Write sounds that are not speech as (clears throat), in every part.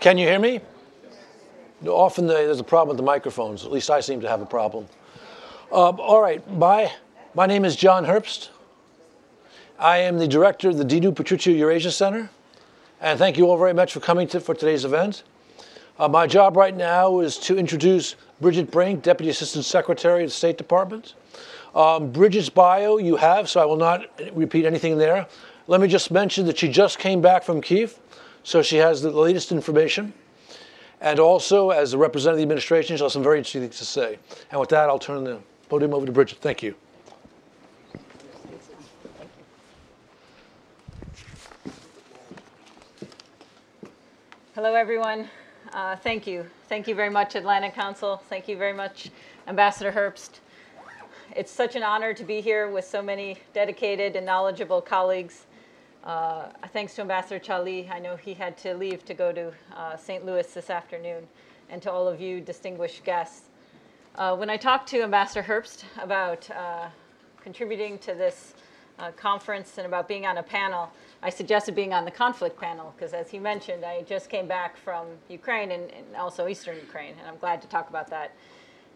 Can you hear me? Often there's a problem with the microphones. At least I seem to have a problem. Uh, all right, my, my name is John Herbst. I am the director of the Dinu Patriciu Eurasia Center. And thank you all very much for coming to, for today's event. Uh, my job right now is to introduce Bridget Brink, Deputy Assistant Secretary of the State Department. Um, Bridget's bio you have, so I will not repeat anything there. Let me just mention that she just came back from Kiev, so she has the latest information. And also, as a representative of the administration, she has some very interesting things to say. And with that, I'll turn the podium over to Bridget. Thank you. Hello, everyone. Uh, thank you. Thank you very much, Atlantic Council. Thank you very much, Ambassador Herbst. It's such an honor to be here with so many dedicated and knowledgeable colleagues. Uh, thanks to Ambassador Chaly. I know he had to leave to go to uh, St. Louis this afternoon, and to all of you distinguished guests. Uh, when I talked to Ambassador Herbst about uh, contributing to this uh, conference and about being on a panel, I suggested being on the conflict panel because, as he mentioned, I just came back from Ukraine and, and also Eastern Ukraine, and I'm glad to talk about that.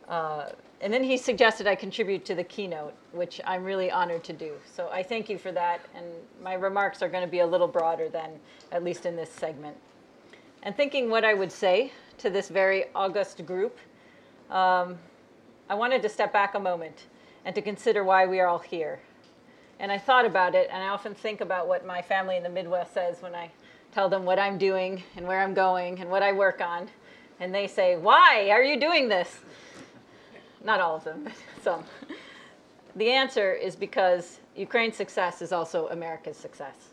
Uh, and then he suggested I contribute to the keynote, which I'm really honored to do. So I thank you for that, and my remarks are going to be a little broader than at least in this segment. And thinking what I would say to this very august group, um, I wanted to step back a moment and to consider why we are all here. And I thought about it, and I often think about what my family in the Midwest says when I tell them what I'm doing and where I'm going and what I work on. And they say, Why are you doing this? Not all of them, but (laughs) some. The answer is because Ukraine's success is also America's success.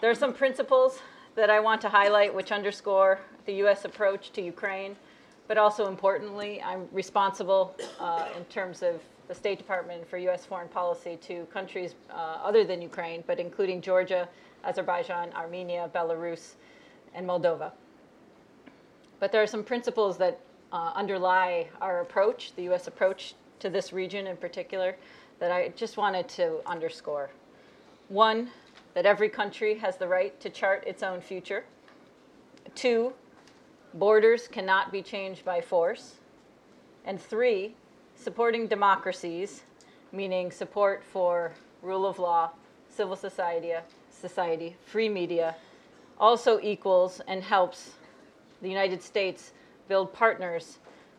There are some principles that I want to highlight which underscore the U.S. approach to Ukraine, but also importantly, I'm responsible uh, in terms of the State Department for U.S. foreign policy to countries uh, other than Ukraine, but including Georgia, Azerbaijan, Armenia, Belarus, and Moldova. But there are some principles that uh, underlie our approach, the U.S. approach to this region in particular, that I just wanted to underscore. One, that every country has the right to chart its own future. Two, borders cannot be changed by force. And three, supporting democracies, meaning support for rule of law, civil society, society, free media, also equals and helps the United States build partners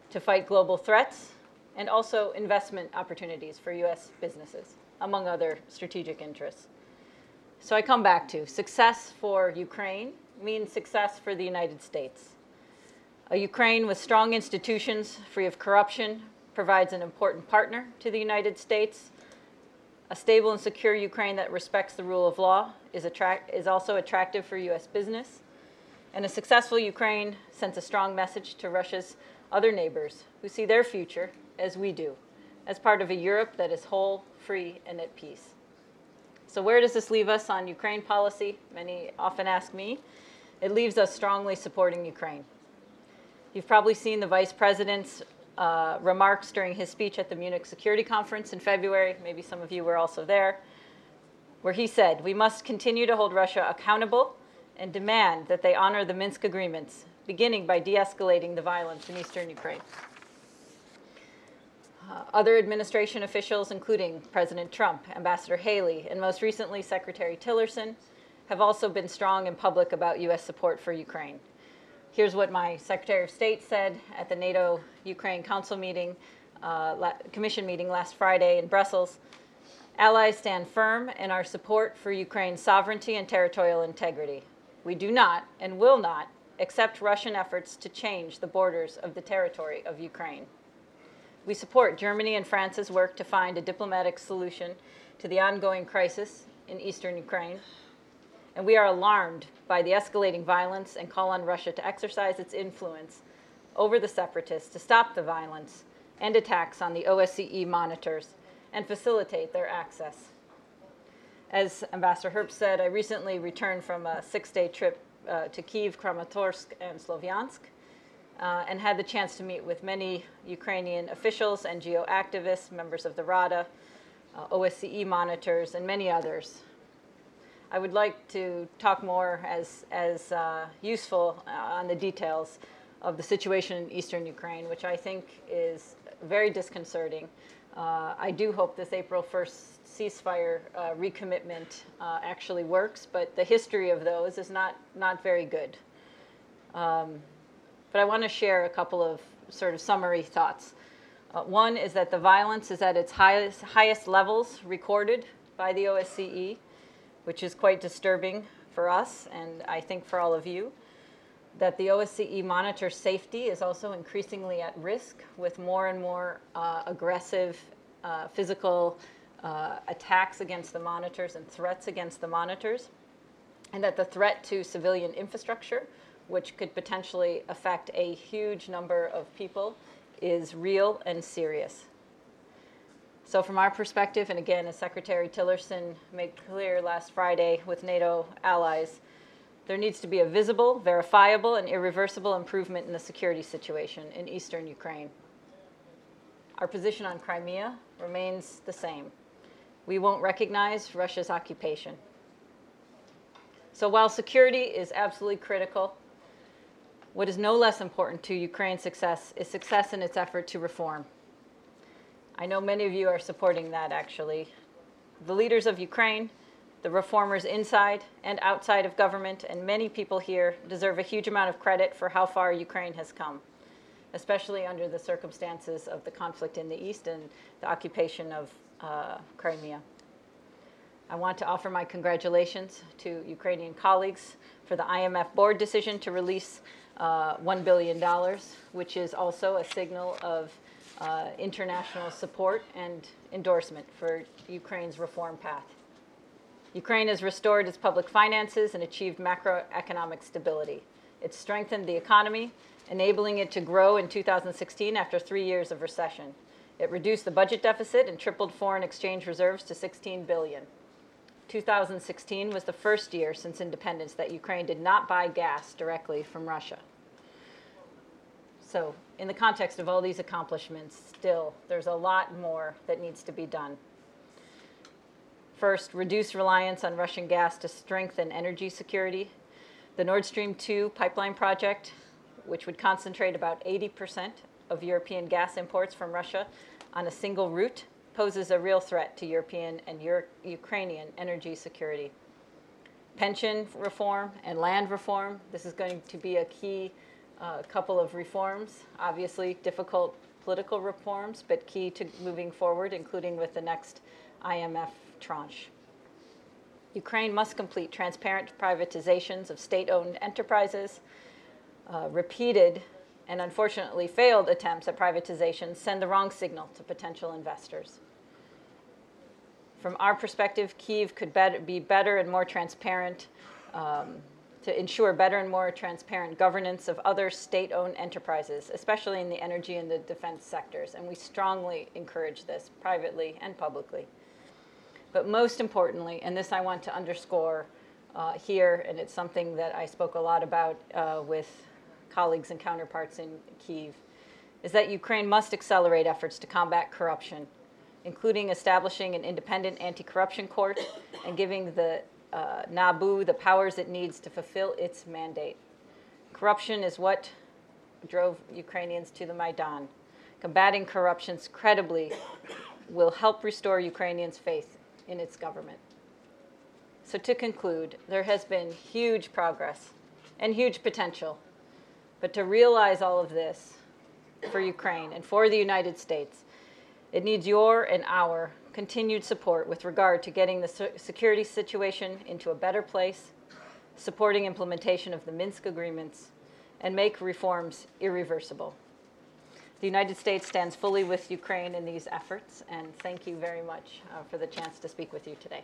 to fight global threats and also investment opportunities for US businesses, among other strategic interests. So I come back to success for Ukraine means success for the United States. A Ukraine with strong institutions, free of corruption, provides an important partner to the United States. A stable and secure Ukraine that respects the rule of law is, attract- is also attractive for U.S. business. And a successful Ukraine sends a strong message to Russia's other neighbors who see their future, as we do, as part of a Europe that is whole, free, and at peace. So, where does this leave us on Ukraine policy? Many often ask me. It leaves us strongly supporting Ukraine. You've probably seen the vice president's uh, remarks during his speech at the Munich Security Conference in February. Maybe some of you were also there, where he said, We must continue to hold Russia accountable and demand that they honor the Minsk agreements, beginning by de escalating the violence in eastern Ukraine. Uh, other administration officials, including President Trump, Ambassador Haley, and most recently Secretary Tillerson, have also been strong and public about U.S. support for Ukraine. Here's what my Secretary of State said at the NATO Ukraine Council meeting, uh, la- Commission meeting last Friday in Brussels. Allies stand firm in our support for Ukraine's sovereignty and territorial integrity. We do not and will not accept Russian efforts to change the borders of the territory of Ukraine. We support Germany and France's work to find a diplomatic solution to the ongoing crisis in eastern Ukraine and we are alarmed by the escalating violence and call on Russia to exercise its influence over the separatists to stop the violence and attacks on the OSCE monitors and facilitate their access. As Ambassador Herbst said, I recently returned from a six day trip uh, to Kiev, Kramatorsk, and Slovyansk, uh, and had the chance to meet with many Ukrainian officials, NGO activists, members of the Rada, uh, OSCE monitors, and many others I would like to talk more as, as uh, useful uh, on the details of the situation in eastern Ukraine, which I think is very disconcerting. Uh, I do hope this April 1st ceasefire uh, recommitment uh, actually works, but the history of those is not, not very good. Um, but I want to share a couple of sort of summary thoughts. Uh, one is that the violence is at its highest, highest levels recorded by the OSCE, which is quite disturbing for us and I think for all of you. That the OSCE monitors safety is also increasingly at risk with more and more uh, aggressive uh, physical uh, attacks against the monitors and threats against the monitors. And that the threat to civilian infrastructure, which could potentially affect a huge number of people, is real and serious. So, from our perspective, and again, as Secretary Tillerson made clear last Friday with NATO allies, there needs to be a visible, verifiable, and irreversible improvement in the security situation in eastern Ukraine. Our position on Crimea remains the same. We won't recognize Russia's occupation. So, while security is absolutely critical, what is no less important to Ukraine's success is success in its effort to reform. I know many of you are supporting that actually. The leaders of Ukraine, the reformers inside and outside of government, and many people here deserve a huge amount of credit for how far Ukraine has come, especially under the circumstances of the conflict in the East and the occupation of uh, Crimea. I want to offer my congratulations to Ukrainian colleagues for the IMF board decision to release uh, $1 billion, which is also a signal of uh, international support and endorsement for Ukraine's reform path. Ukraine has restored its public finances and achieved macroeconomic stability. It strengthened the economy, enabling it to grow in 2016 after three years of recession. It reduced the budget deficit and tripled foreign exchange reserves to 16 billion. 2016 was the first year since independence that Ukraine did not buy gas directly from Russia. So, in the context of all these accomplishments, still, there's a lot more that needs to be done. First, reduce reliance on Russian gas to strengthen energy security. The Nord Stream 2 pipeline project, which would concentrate about 80% of European gas imports from Russia on a single route, poses a real threat to European and Euro- Ukrainian energy security. Pension reform and land reform, this is going to be a key a couple of reforms, obviously difficult political reforms, but key to moving forward, including with the next IMF tranche. Ukraine must complete transparent privatizations of state owned enterprises. Uh, repeated and unfortunately failed attempts at privatization send the wrong signal to potential investors. From our perspective, Kiev could better, be better and more transparent um, to ensure better and more transparent governance of other state owned enterprises, especially in the energy and the defense sectors. And we strongly encourage this privately and publicly. But most importantly, and this I want to underscore uh, here, and it's something that I spoke a lot about uh, with colleagues and counterparts in Kiev, is that Ukraine must accelerate efforts to combat corruption, including establishing an independent anti corruption court and giving the uh, NABU the powers it needs to fulfill its mandate. Corruption is what drove Ukrainians to the Maidan. Combating corruption credibly will help restore Ukrainians' faith in its government. So, to conclude, there has been huge progress and huge potential. But to realize all of this for Ukraine and for the United States, it needs your and our continued support with regard to getting the security situation into a better place, supporting implementation of the Minsk agreements, and make reforms irreversible. The United States stands fully with Ukraine in these efforts, and thank you very much uh, for the chance to speak with you today.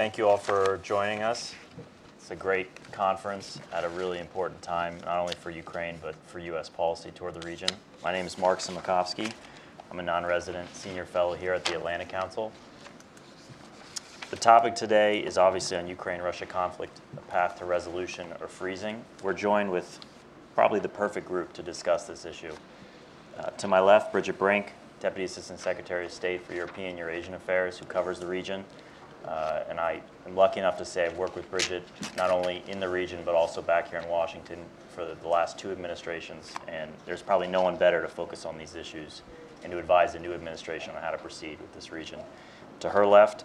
Thank you all for joining us. It's a great conference at a really important time, not only for Ukraine, but for U.S. policy toward the region. My name is Mark Simakovsky. I'm a non-resident senior fellow here at the Atlantic Council. The topic today is obviously on Ukraine-Russia conflict, a path to resolution or freezing. We're joined with probably the perfect group to discuss this issue. Uh, to my left, Bridget Brink, Deputy Assistant Secretary of State for European and Eurasian Affairs, who covers the region. Uh, and I am lucky enough to say I've worked with Bridget not only in the region but also back here in Washington for the, the last two administrations. And there's probably no one better to focus on these issues and to advise the new administration on how to proceed with this region. To her left,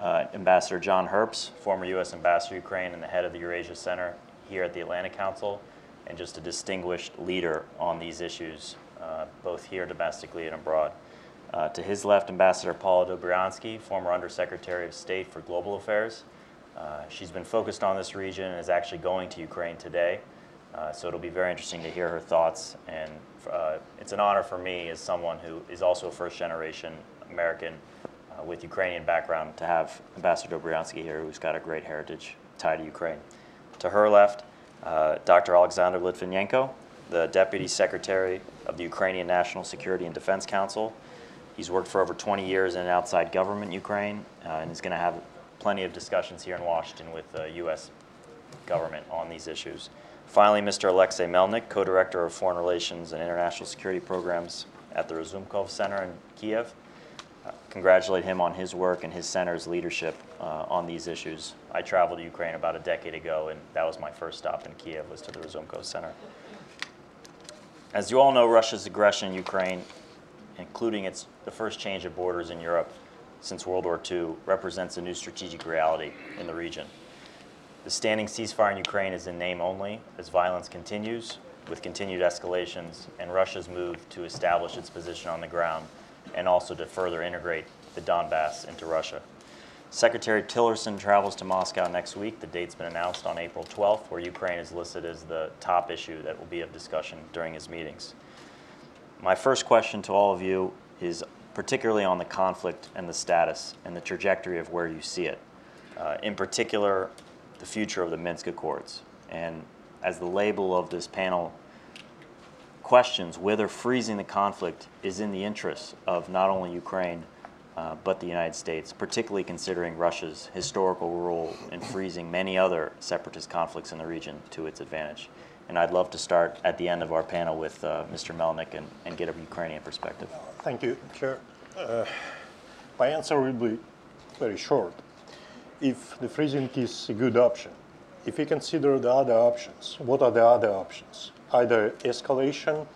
uh, Ambassador John Herbst, former U.S. Ambassador to Ukraine and the head of the Eurasia Center here at the Atlantic Council, and just a distinguished leader on these issues, uh, both here domestically and abroad. Uh, to his left, Ambassador Paula Dobriansky, former Undersecretary of State for Global Affairs. Uh, she's been focused on this region and is actually going to Ukraine today. Uh, so it'll be very interesting to hear her thoughts. And uh, it's an honor for me, as someone who is also a first generation American uh, with Ukrainian background, to have Ambassador Dobriansky here, who's got a great heritage tied to Ukraine. To her left, uh, Dr. Alexander Litvinenko, the Deputy Secretary of the Ukrainian National Security and Defense Council. He's worked for over 20 years in outside government Ukraine uh, and is going to have plenty of discussions here in Washington with the U.S. government on these issues. Finally, Mr. Alexei Melnik, co-director of Foreign Relations and International Security Programs at the Razumkov Center in Kiev. Uh, congratulate him on his work and his center's leadership uh, on these issues. I traveled to Ukraine about a decade ago, and that was my first stop in Kiev, was to the Razumkov Center. As you all know, Russia's aggression in Ukraine including its, the first change of borders in Europe since World War II, represents a new strategic reality in the region. The standing ceasefire in Ukraine is in name only as violence continues with continued escalations and Russia's move to establish its position on the ground and also to further integrate the Donbass into Russia. Secretary Tillerson travels to Moscow next week. The date's been announced on April 12th, where Ukraine is listed as the top issue that will be of discussion during his meetings. My first question to all of you is particularly on the conflict and the status and the trajectory of where you see it. Uh, in particular, the future of the Minsk Accords. And as the label of this panel questions whether freezing the conflict is in the interests of not only Ukraine, uh, but the United States, particularly considering Russia's historical role in freezing many other separatist conflicts in the region to its advantage. And I'd love to start at the end of our panel with uh, Mr. Melnik and, and get a Ukrainian perspective. Thank you, Chair. Uh, my answer will be very short. If the freezing is a good option, if we consider the other options, what are the other options? Either escalation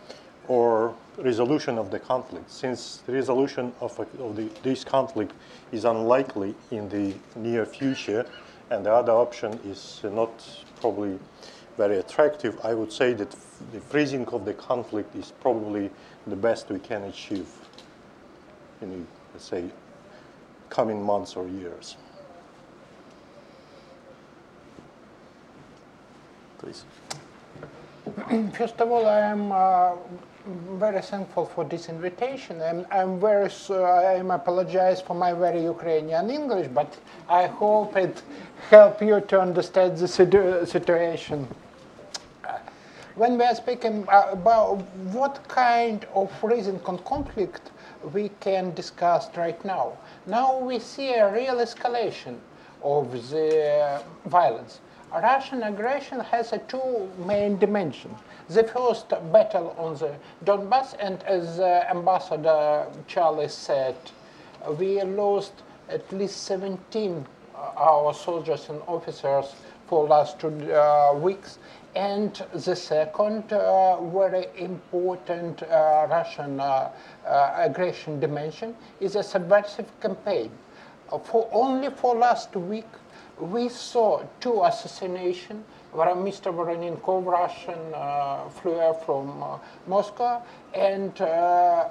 or resolution of the conflict, since the resolution of, of the, this conflict is unlikely in the near future, and the other option is not probably very attractive, I would say that the freezing of the conflict is probably the best we can achieve in the, let's say, coming months or years. Please. (clears throat) First of all, I am uh, very thankful for this invitation. and I'm very, I'm apologize for my very Ukrainian English, but I hope it help you to understand the situ situation. When we are speaking about what kind of reason conflict we can discuss right now, now we see a real escalation of the violence. Russian aggression has a two main dimensions. The first battle on the Donbass, and as uh, Ambassador Chaly said, we lost at least 17 uh, our soldiers and officers for last two uh, weeks. And the second uh, very important uh, Russian uh, aggression dimension is a subversive campaign. for only for last week, we saw two assassinations where Mr. Voronenkov, Russian, uh, flew from uh, Moscow, and uh,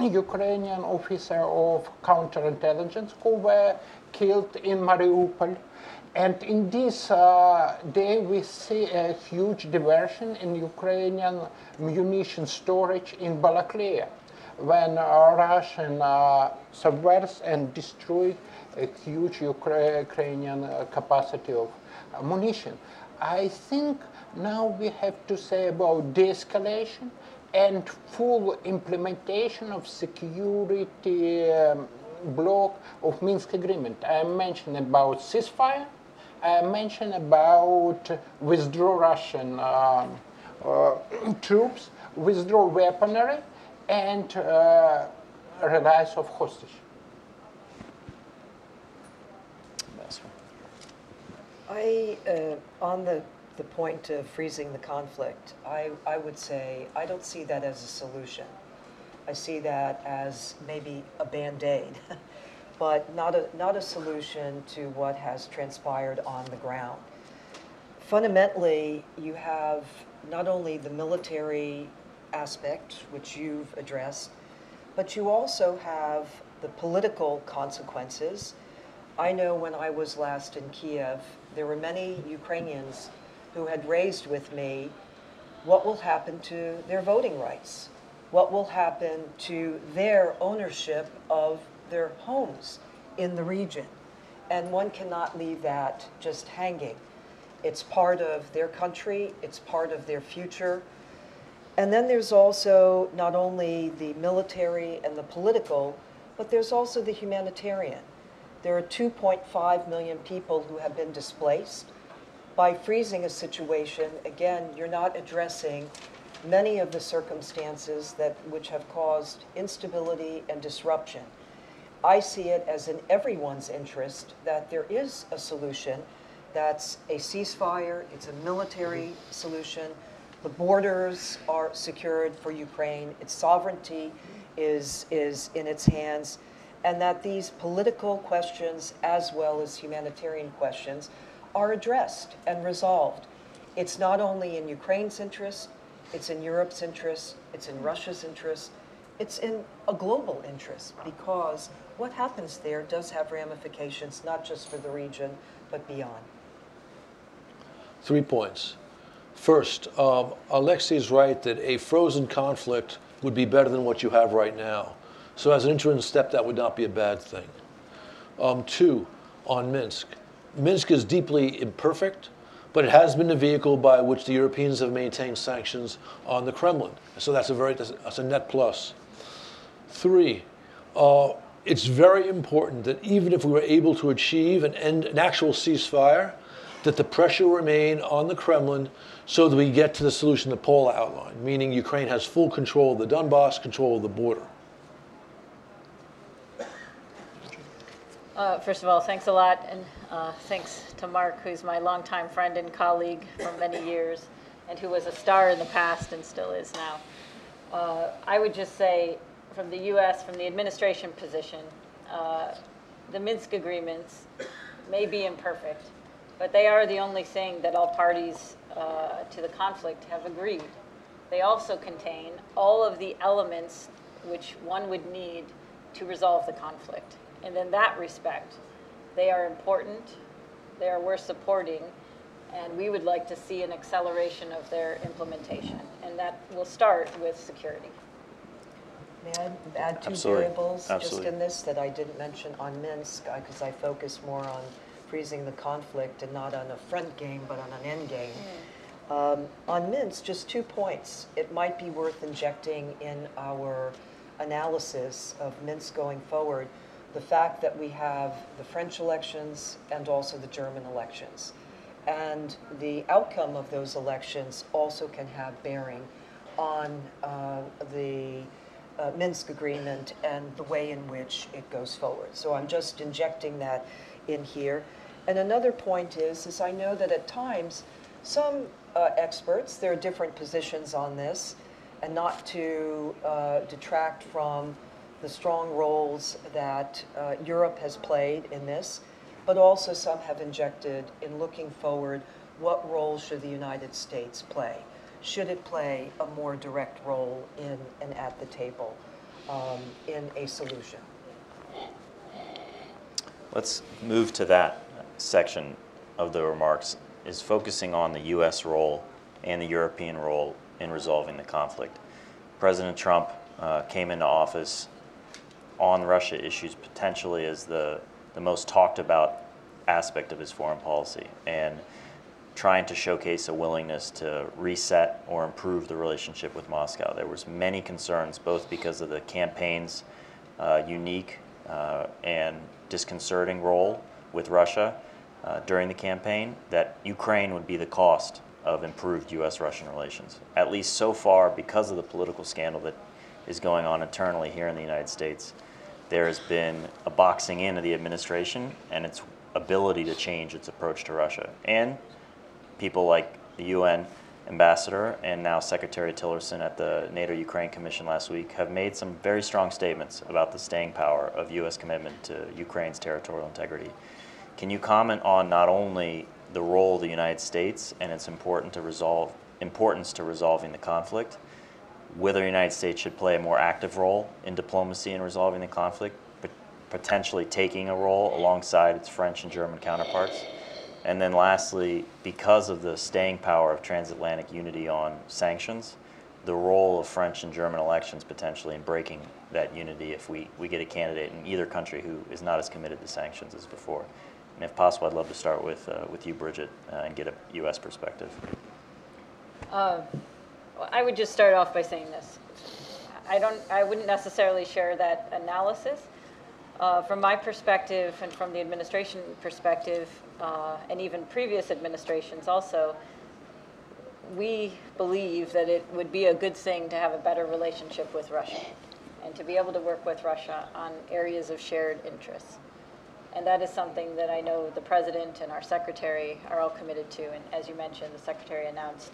Ukrainian officer of counterintelligence who were killed in Mariupol. And in this uh, day, we see a huge diversion in Ukrainian munition storage in Balaklia, when uh, Russian uh, subverts and destroys a huge Ukra Ukrainian uh, capacity of munition. I think now we have to say about de-escalation and full implementation of security um, block of Minsk agreement. I mentioned about ceasefire. I mentioned about withdraw Russian um, uh, (clears throat) troops, withdraw weaponry, and uh, release of hostage. Ambassador. I, uh, on the, the point of freezing the conflict, I, I would say I don't see that as a solution. I see that as maybe a band-aid, (laughs) but not a, not a solution to what has transpired on the ground. Fundamentally, you have not only the military aspect, which you've addressed, but you also have the political consequences. I know when I was last in Kiev, there were many Ukrainians who had raised with me what will happen to their voting rights, what will happen to their ownership of their homes in the region. And one cannot leave that just hanging. It's part of their country, it's part of their future. And then there's also not only the military and the political, but there's also the humanitarian. There are 2.5 million people who have been displaced. By freezing a situation, again, you're not addressing many of the circumstances that which have caused instability and disruption. I see it as in everyone's interest that there is a solution that's a ceasefire, it's a military solution. The borders are secured for Ukraine, its sovereignty is, is in its hands, and that these political questions, as well as humanitarian questions, are addressed and resolved. It's not only in Ukraine's interest, it's in Europe's interest, it's in Russia's interest, it's in a global interest because what happens there does have ramifications not just for the region, but beyond. Three points. First, um, Alexei is right that a frozen conflict would be better than what you have right now. So, as an interim step, that would not be a bad thing. Um, two, on Minsk. Minsk is deeply imperfect, but it has been the vehicle by which the Europeans have maintained sanctions on the Kremlin. So that's a very that's, a net plus. Three, uh, it's very important that even if we were able to achieve an, end, an actual ceasefire, that the pressure remain on the Kremlin so that we get to the solution that Paul outlined, meaning Ukraine has full control of the Donbass, control of the border. Uh, First of all, thanks a lot, and uh, thanks to Mark, who's my longtime friend and colleague for many years, and who was a star in the past and still is now. Uh, I would just say, from the U.S., from the administration position, uh, the Minsk agreements may be imperfect, but they are the only thing that all parties uh, to the conflict have agreed. They also contain all of the elements which one would need to resolve the conflict. And in that respect, they are important, they are worth supporting, and we would like to see an acceleration of their implementation. And that will start with security. May I add two Absolutely. variables just in this that I didn't mention on Minsk, because I focus more on freezing the conflict and not on a front game, but on an end game. Um, on Minsk, just two points. It might be worth injecting in our analysis of Minsk going forward the fact that we have the French elections and also the German elections. And the outcome of those elections also can have bearing on uh, the uh, Minsk agreement and the way in which it goes forward. So I'm just injecting that in here. And another point is, is I know that at times some uh, experts, there are different positions on this, and not to uh, detract from the strong roles that uh, Europe has played in this, but also some have injected in looking forward what role should the United States play? Should it play a more direct role in and at the table um, in a solution? Let's move to that section of the remarks, is focusing on the U.S. role and the European role in resolving the conflict. President Trump uh, came into office on Russia issues potentially as the, the most talked about aspect of his foreign policy. And trying to showcase a willingness to reset or improve the relationship with Moscow. There was many concerns, both because of the campaign's uh, unique uh, and disconcerting role with Russia uh, during the campaign, that Ukraine would be the cost of improved U.S.-Russian relations. At least so far, because of the political scandal that is going on internally here in the United States, there has been a boxing in of the administration and its ability to change its approach to Russia. And people like the UN ambassador and now Secretary Tillerson at the NATO Ukraine Commission last week have made some very strong statements about the staying power of U.S. commitment to Ukraine's territorial integrity. Can you comment on not only the role of the United States and its important to resolve, importance to resolving the conflict, whether the United States should play a more active role in diplomacy in resolving the conflict, but potentially taking a role alongside its French and German counterparts? And then lastly, because of the staying power of transatlantic unity on sanctions, the role of French and German elections potentially in breaking that unity if we, we get a candidate in either country who is not as committed to sanctions as before. And if possible, I'd love to start with, uh, with you, Bridget, uh, and get a U.S. perspective. Well, I would just start off by saying this. I don't, I wouldn't necessarily share that analysis. Uh, from my perspective and from the administration perspective, uh, and even previous administrations also, we believe that it would be a good thing to have a better relationship with Russia and to be able to work with Russia on areas of shared interests. And that is something that I know the president and our secretary are all committed to. And as you mentioned, the secretary announced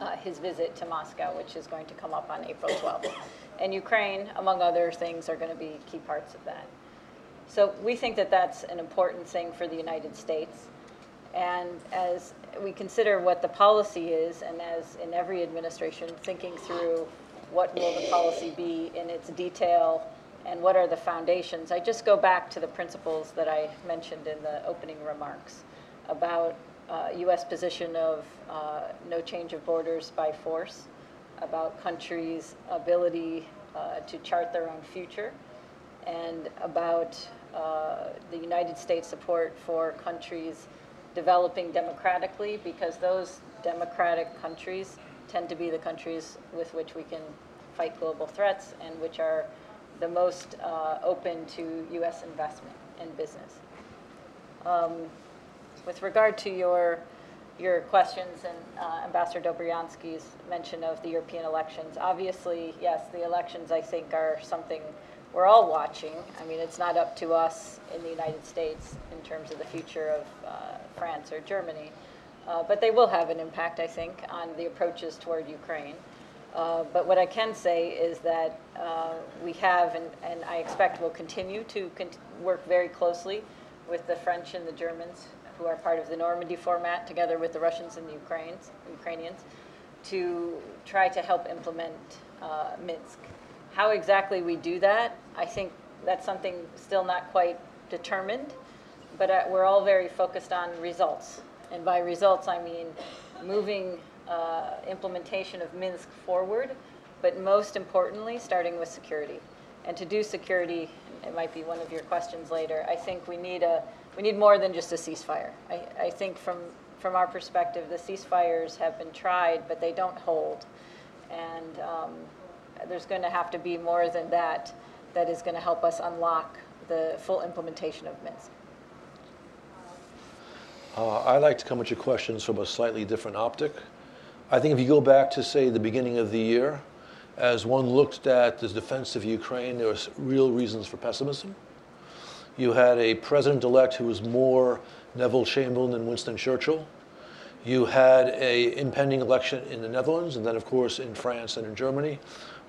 uh, his visit to Moscow, which is going to come up on April 12th. And Ukraine, among other things, are going to be key parts of that. So we think that that's an important thing for the United States. And as we consider what the policy is, and as in every administration, thinking through what will the policy be in its detail and what are the foundations, I just go back to the principles that I mentioned in the opening remarks about uh, U.S. position of uh, no change of borders by force, about countries' ability uh, to chart their own future, and about uh, the United States support for countries developing democratically because those democratic countries tend to be the countries with which we can fight global threats and which are the most uh, open to U.S. investment and business. Um, with regard to your your questions and uh, Ambassador Dobriansky's mention of the European elections, obviously, yes, the elections I think are something we're all watching. I mean, it's not up to us in the United States in terms of the future of uh, France or Germany, uh, but they will have an impact, I think, on the approaches toward Ukraine. Uh, but what I can say is that uh, we have, and, and, I expect will continue to work very closely with the French and the Germans, who are part of the Normandy format, together with the Russians and the Ukrainians, Ukrainians to try to help implement uh, Minsk. How exactly we do that, I think that's something still not quite determined, but uh, we're all very focused on results. And by results, I mean moving uh, implementation of Minsk forward, but most importantly, starting with security. And to do security, it might be one of your questions later, I think we need, a, we need more than just a ceasefire. I, I think from, from our perspective, the ceasefires have been tried, but they don't hold. And um, there's going to have to be more than that that is going to help us unlock the full implementation of Minsk. Uh, I like to come at your questions from a slightly different optic. I think if you go back to, say, the beginning of the year, as one looked at the defense of Ukraine, there were real reasons for pessimism. You had a president-elect who was more Neville Chamberlain than Winston Churchill. You had a impending election in the Netherlands, and then, of course, in France and in Germany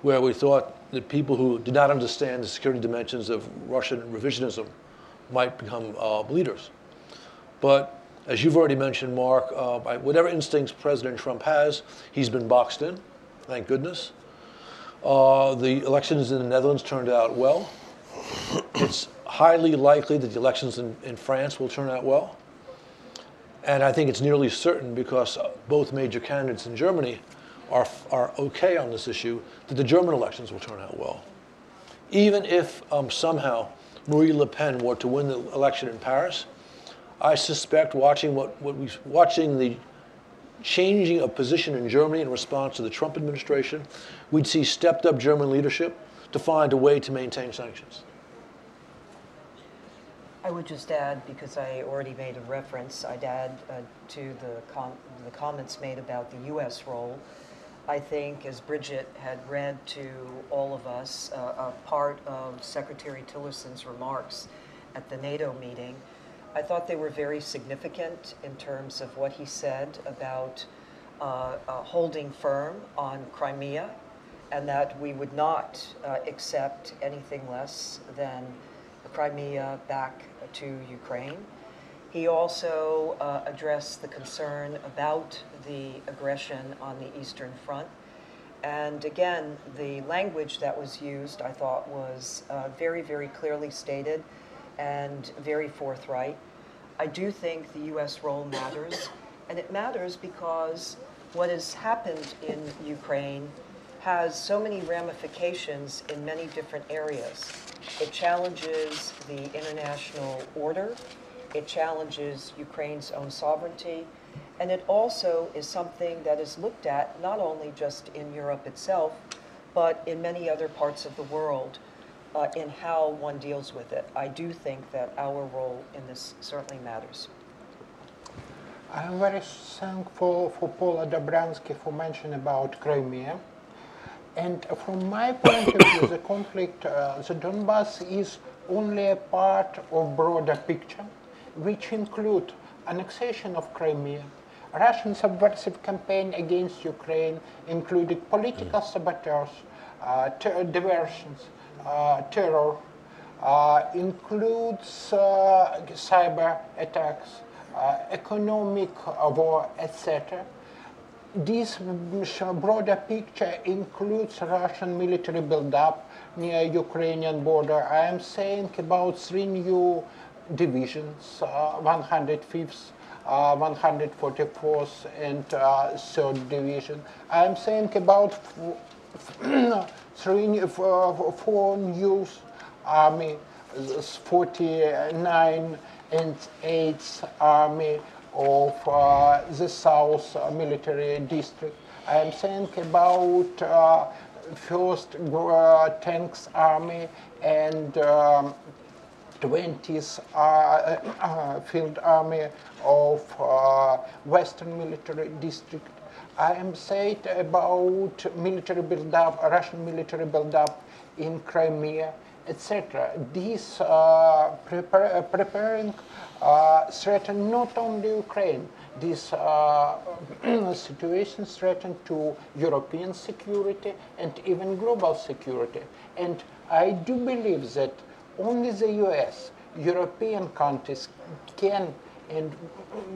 where we thought that people who did not understand the security dimensions of Russian revisionism might become uh, leaders. But as you've already mentioned, Mark, uh, by whatever instincts President Trump has, he's been boxed in, thank goodness. Uh, the elections in the Netherlands turned out well. It's highly likely that the elections in, in France will turn out well. And I think it's nearly certain because both major candidates in Germany are, are okay on this issue, that the German elections will turn out well. Even if um, somehow Marie Le Pen were to win the election in Paris, I suspect watching what, what we watching the changing of position in Germany in response to the Trump administration, we'd see stepped up German leadership to find a way to maintain sanctions. I would just add, because I already made a reference, I'd add uh, to the, com- the comments made about the U.S. role. I think, as Bridget had read to all of us, uh, a part of Secretary Tillerson's remarks at the NATO meeting, I thought they were very significant in terms of what he said about uh, holding firm on Crimea and that we would not uh, accept anything less than Crimea back to Ukraine. He also uh, addressed the concern about the aggression on the Eastern Front. And again, the language that was used, I thought, was uh, very, very clearly stated and very forthright. I do think the U.S. role matters, and it matters because what has happened in Ukraine has so many ramifications in many different areas. It challenges the international order, it challenges Ukraine's own sovereignty, and it also is something that is looked at not only just in Europe itself, but in many other parts of the world uh, in how one deals with it. I do think that our role in this certainly matters. I'm very thankful for Paula Dobriansky for mentioning about Crimea. And from my point of view, the conflict, uh, the Donbass is only a part of broader picture, which include annexation of Crimea, Russian subversive campaign against Ukraine, including political saboteurs, uh, ter- diversions, uh, terror, uh, includes uh, cyber attacks, uh, economic war, etc this broader picture includes Russian military buildup near Ukrainian border. I am saying about three new divisions, uh, 105th, uh, 144th, and uh, 3rd Division. I am saying about (clears throat) three, four new army, 49 and 8th Army, of uh, the South military district. I am saying about uh, first uh, tanks army and um, 20th uh, uh, field army of uh, Western military district. I am saying about military build-up, Russian military build-up in Crimea, etc. These prepare, preparing uh, threaten not only Ukraine, this uh, (clears throat) situation threaten to European security and even global security. And I do believe that only the US, European countries can and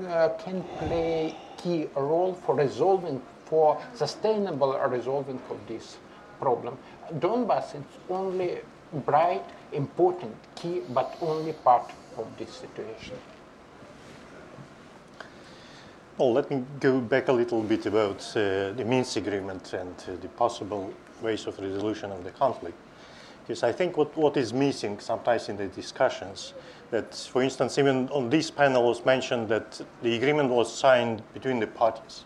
uh, can play key role for resolving, for sustainable resolving of this problem. Donbass is only bright, important, key, but only part of this situation? Well, let me go back a little bit about uh, the Minsk agreement and uh, the possible ways of resolution of the conflict. Because I think what, what is missing sometimes in the discussions, that for instance, even on this panel was mentioned that the agreement was signed between the parties.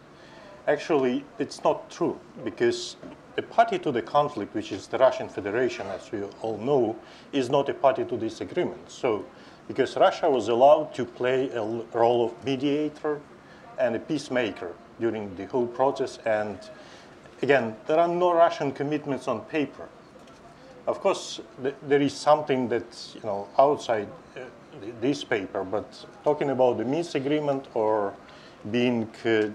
Actually, it's not true, because the party to the conflict, which is the Russian Federation, as we all know, is not a party to this agreement. So because Russia was allowed to play a role of mediator and a peacemaker during the whole process. And again, there are no Russian commitments on paper. Of course, th there is something that's you know outside uh, this paper, but talking about the Minsk agreement or being uh,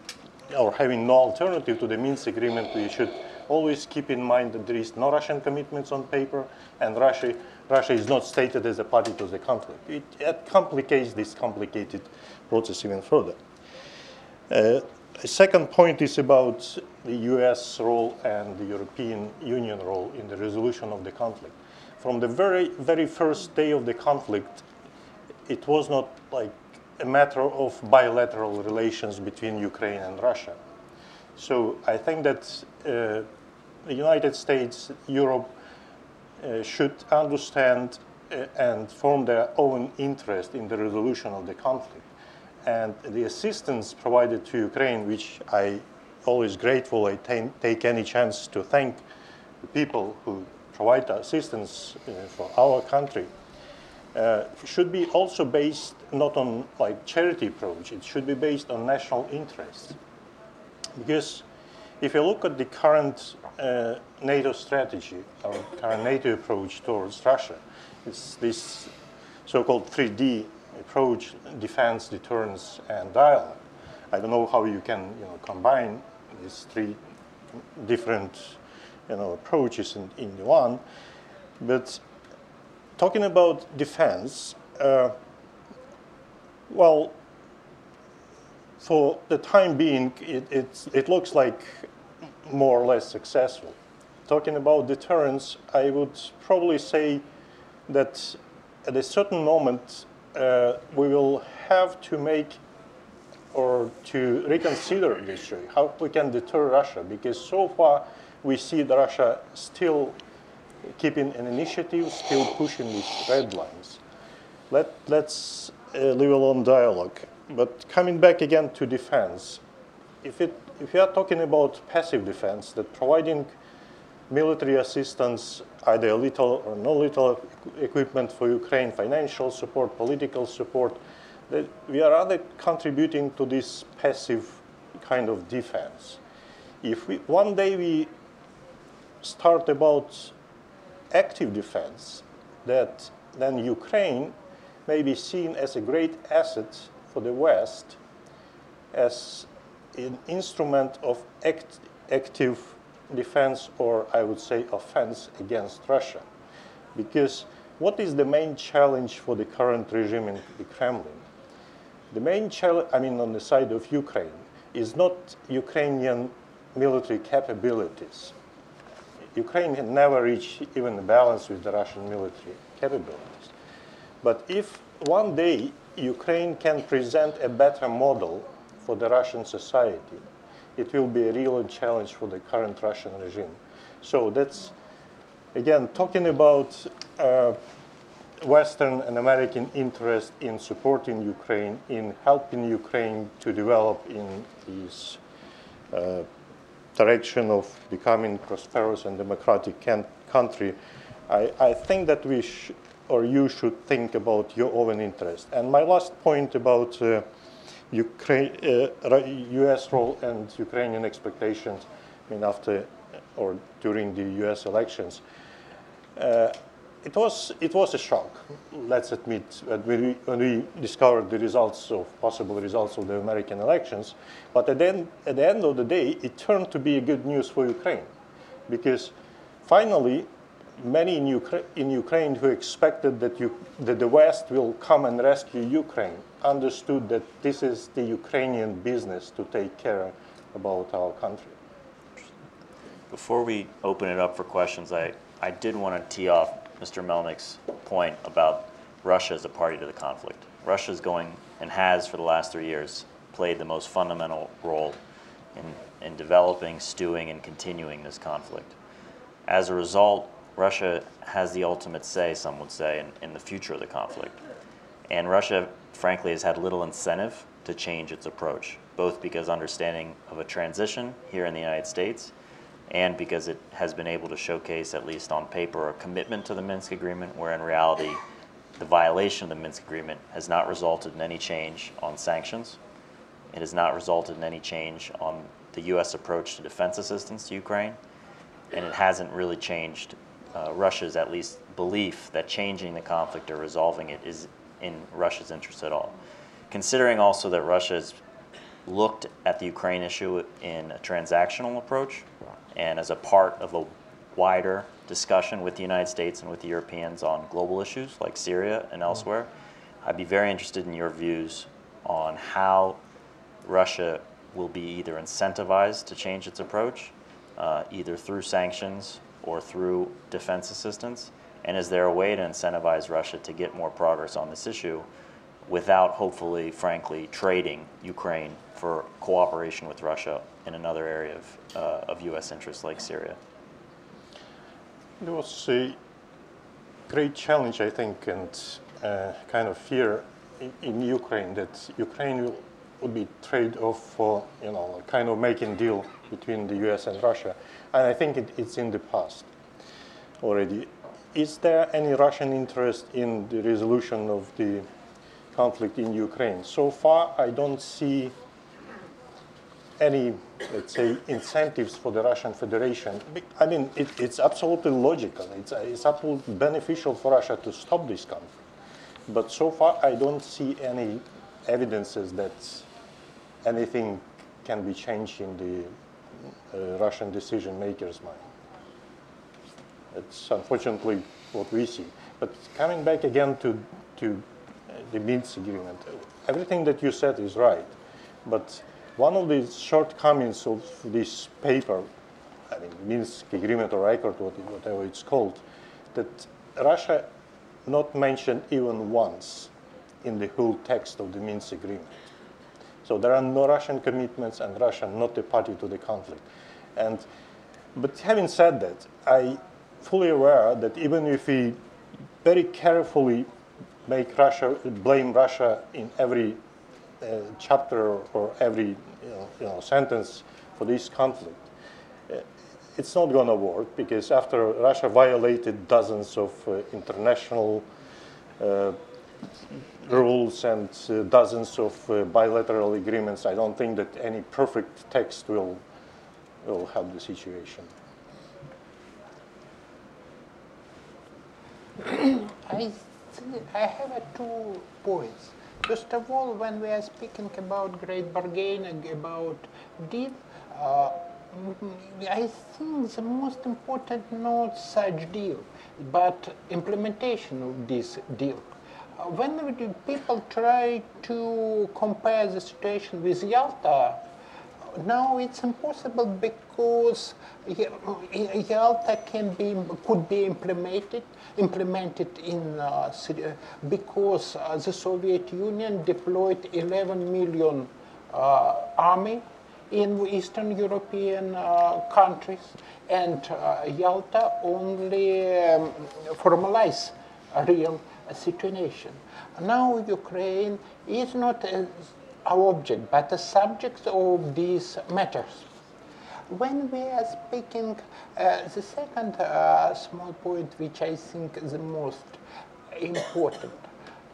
or having no alternative to the Minsk agreement, we should always keep in mind that there is no Russian commitments on paper, and Russia Russia is not stated as a party to the conflict. It, it complicates this complicated process even further. Uh, a second point is about the US role and the European Union role in the resolution of the conflict. From the very, very first day of the conflict, it was not like a matter of bilateral relations between Ukraine and Russia. So I think that uh, the United States, Europe, should understand uh, and form their own interest in the resolution of the conflict. and the assistance provided to Ukraine, which I always grateful. I take any chance to thank the people who provide assistance uh, for our country. Uh, should be also based not on like charity approach. It should be based on national interest, because if you look at the current uh, NATO strategy, our current NATO approach towards Russia, it's this so-called 3D approach: defense, deterrence, and dialogue. I don't know how you can you know, combine these three different you know, approaches in, in one. But talking about defense, uh, well, for the time being, it, it looks like more or less successful. Talking about deterrence, I would probably say that at a certain moment, uh, we will have to make or to reconsider this issue, how we can deter Russia, because so far we see that Russia still keeping an initiative, still pushing these red lines. Let, let's uh, leave alone dialogue. But coming back again to defense, if, it, if you are talking about passive defense, that providing military assistance, either little or no little equipment for Ukraine, financial support, political support, that we are rather contributing to this passive kind of defense. If we, one day we start about active defense, that then Ukraine may be seen as a great asset for the West as an instrument of act, active defense or I would say offense against Russia. Because what is the main challenge for the current regime in the Kremlin? The main challenge, I mean, on the side of Ukraine, is not Ukrainian military capabilities. Ukraine had never reached even a balance with the Russian military capabilities. But if one day Ukraine can present a better model for the Russian society, it will be a real challenge for the current Russian regime. So that's, again, talking about uh, Western and American interest in supporting Ukraine, in helping Ukraine to develop in this uh, direction of becoming prosperous and democratic country, I, I, think that we or you should think about your own interest. And my last point about uh, Ukraine, uh, U.S. role and Ukrainian expectations, I mean, after or during the U.S. elections. Uh, it was, it was a shock, let's admit, when we, when we discovered the results of possible results of the American elections. But at the, end, at the end of the day, it turned to be good news for Ukraine. Because finally, many in, Ukra- in Ukraine who expected that, you, that the West will come and rescue Ukraine understood that this is the Ukrainian business to take care about our country. Before we open it up for questions, I, I did want to tee off Mr. Melnik's point about Russia as a party to the conflict. Russia is going and has for the last three years played the most fundamental role in, in developing, stewing, and continuing this conflict. As a result, Russia has the ultimate say, some would say, in, in the future of the conflict. And Russia, frankly, has had little incentive to change its approach, both because understanding of a transition here in the United States and because it has been able to showcase, at least on paper, a commitment to the Minsk Agreement, where in reality, the violation of the Minsk Agreement has not resulted in any change on sanctions. It has not resulted in any change on the U.S. approach to defense assistance to Ukraine, and it hasn't really changed uh, Russia's, at least, belief that changing the conflict or resolving it is in Russia's interest at all. Considering also that Russia has looked at the Ukraine issue in a transactional approach, and as a part of a wider discussion with the United States and with the Europeans on global issues like Syria and elsewhere, I'd be very interested in your views on how Russia will be either incentivized to change its approach, uh, either through sanctions or through defense assistance, and is there a way to incentivize Russia to get more progress on this issue without hopefully, frankly, trading Ukraine for cooperation with Russia in another area of, uh, of U.S. interest like Syria? It was a great challenge, I think, and uh, kind of fear in, in Ukraine that Ukraine will, would be trade off for you know kind of making deal between the U.S. and Russia, and I think it, it's in the past already. Is there any Russian interest in the resolution of the conflict in Ukraine? So far, I don't see any, let's say, incentives for the Russian Federation. I mean, it, it's absolutely logical. It's, it's absolutely beneficial for Russia to stop this conflict. But so far, I don't see any evidences that anything can be changed in the Russian decision makers' mind. It's unfortunately what we see. But coming back again to, to uh, the Minsk agreement, everything that you said is right. But one of the shortcomings of this paper, I mean, Minsk agreement or record, whatever it's called, that Russia not mentioned even once in the whole text of the Minsk agreement. So there are no Russian commitments and Russia not a party to the conflict. And, but having said that, I fully aware that even if we very carefully make Russia, blame Russia in every uh, chapter or every you know, you know, sentence for this conflict, uh, it's not going to work because after Russia violated dozens of uh, international uh, rules and uh, dozens of uh, bilateral agreements, I don't think that any perfect text will, will help the situation. I, I have two points. First of all, when we are speaking about great bargaining, about deal, uh, I think the most important not such deal, but implementation of this deal. When people try to compare the situation with Yalta, now it's impossible because Yalta can be could be implemented implemented in uh, because uh, the Soviet Union deployed 11 million uh, army in Eastern European uh, countries, and uh, Yalta only um, formalize a real situation. Now Ukraine is not our object, but a subject of these matters. When we are speaking, uh, the second uh, small point, which I think is the most important,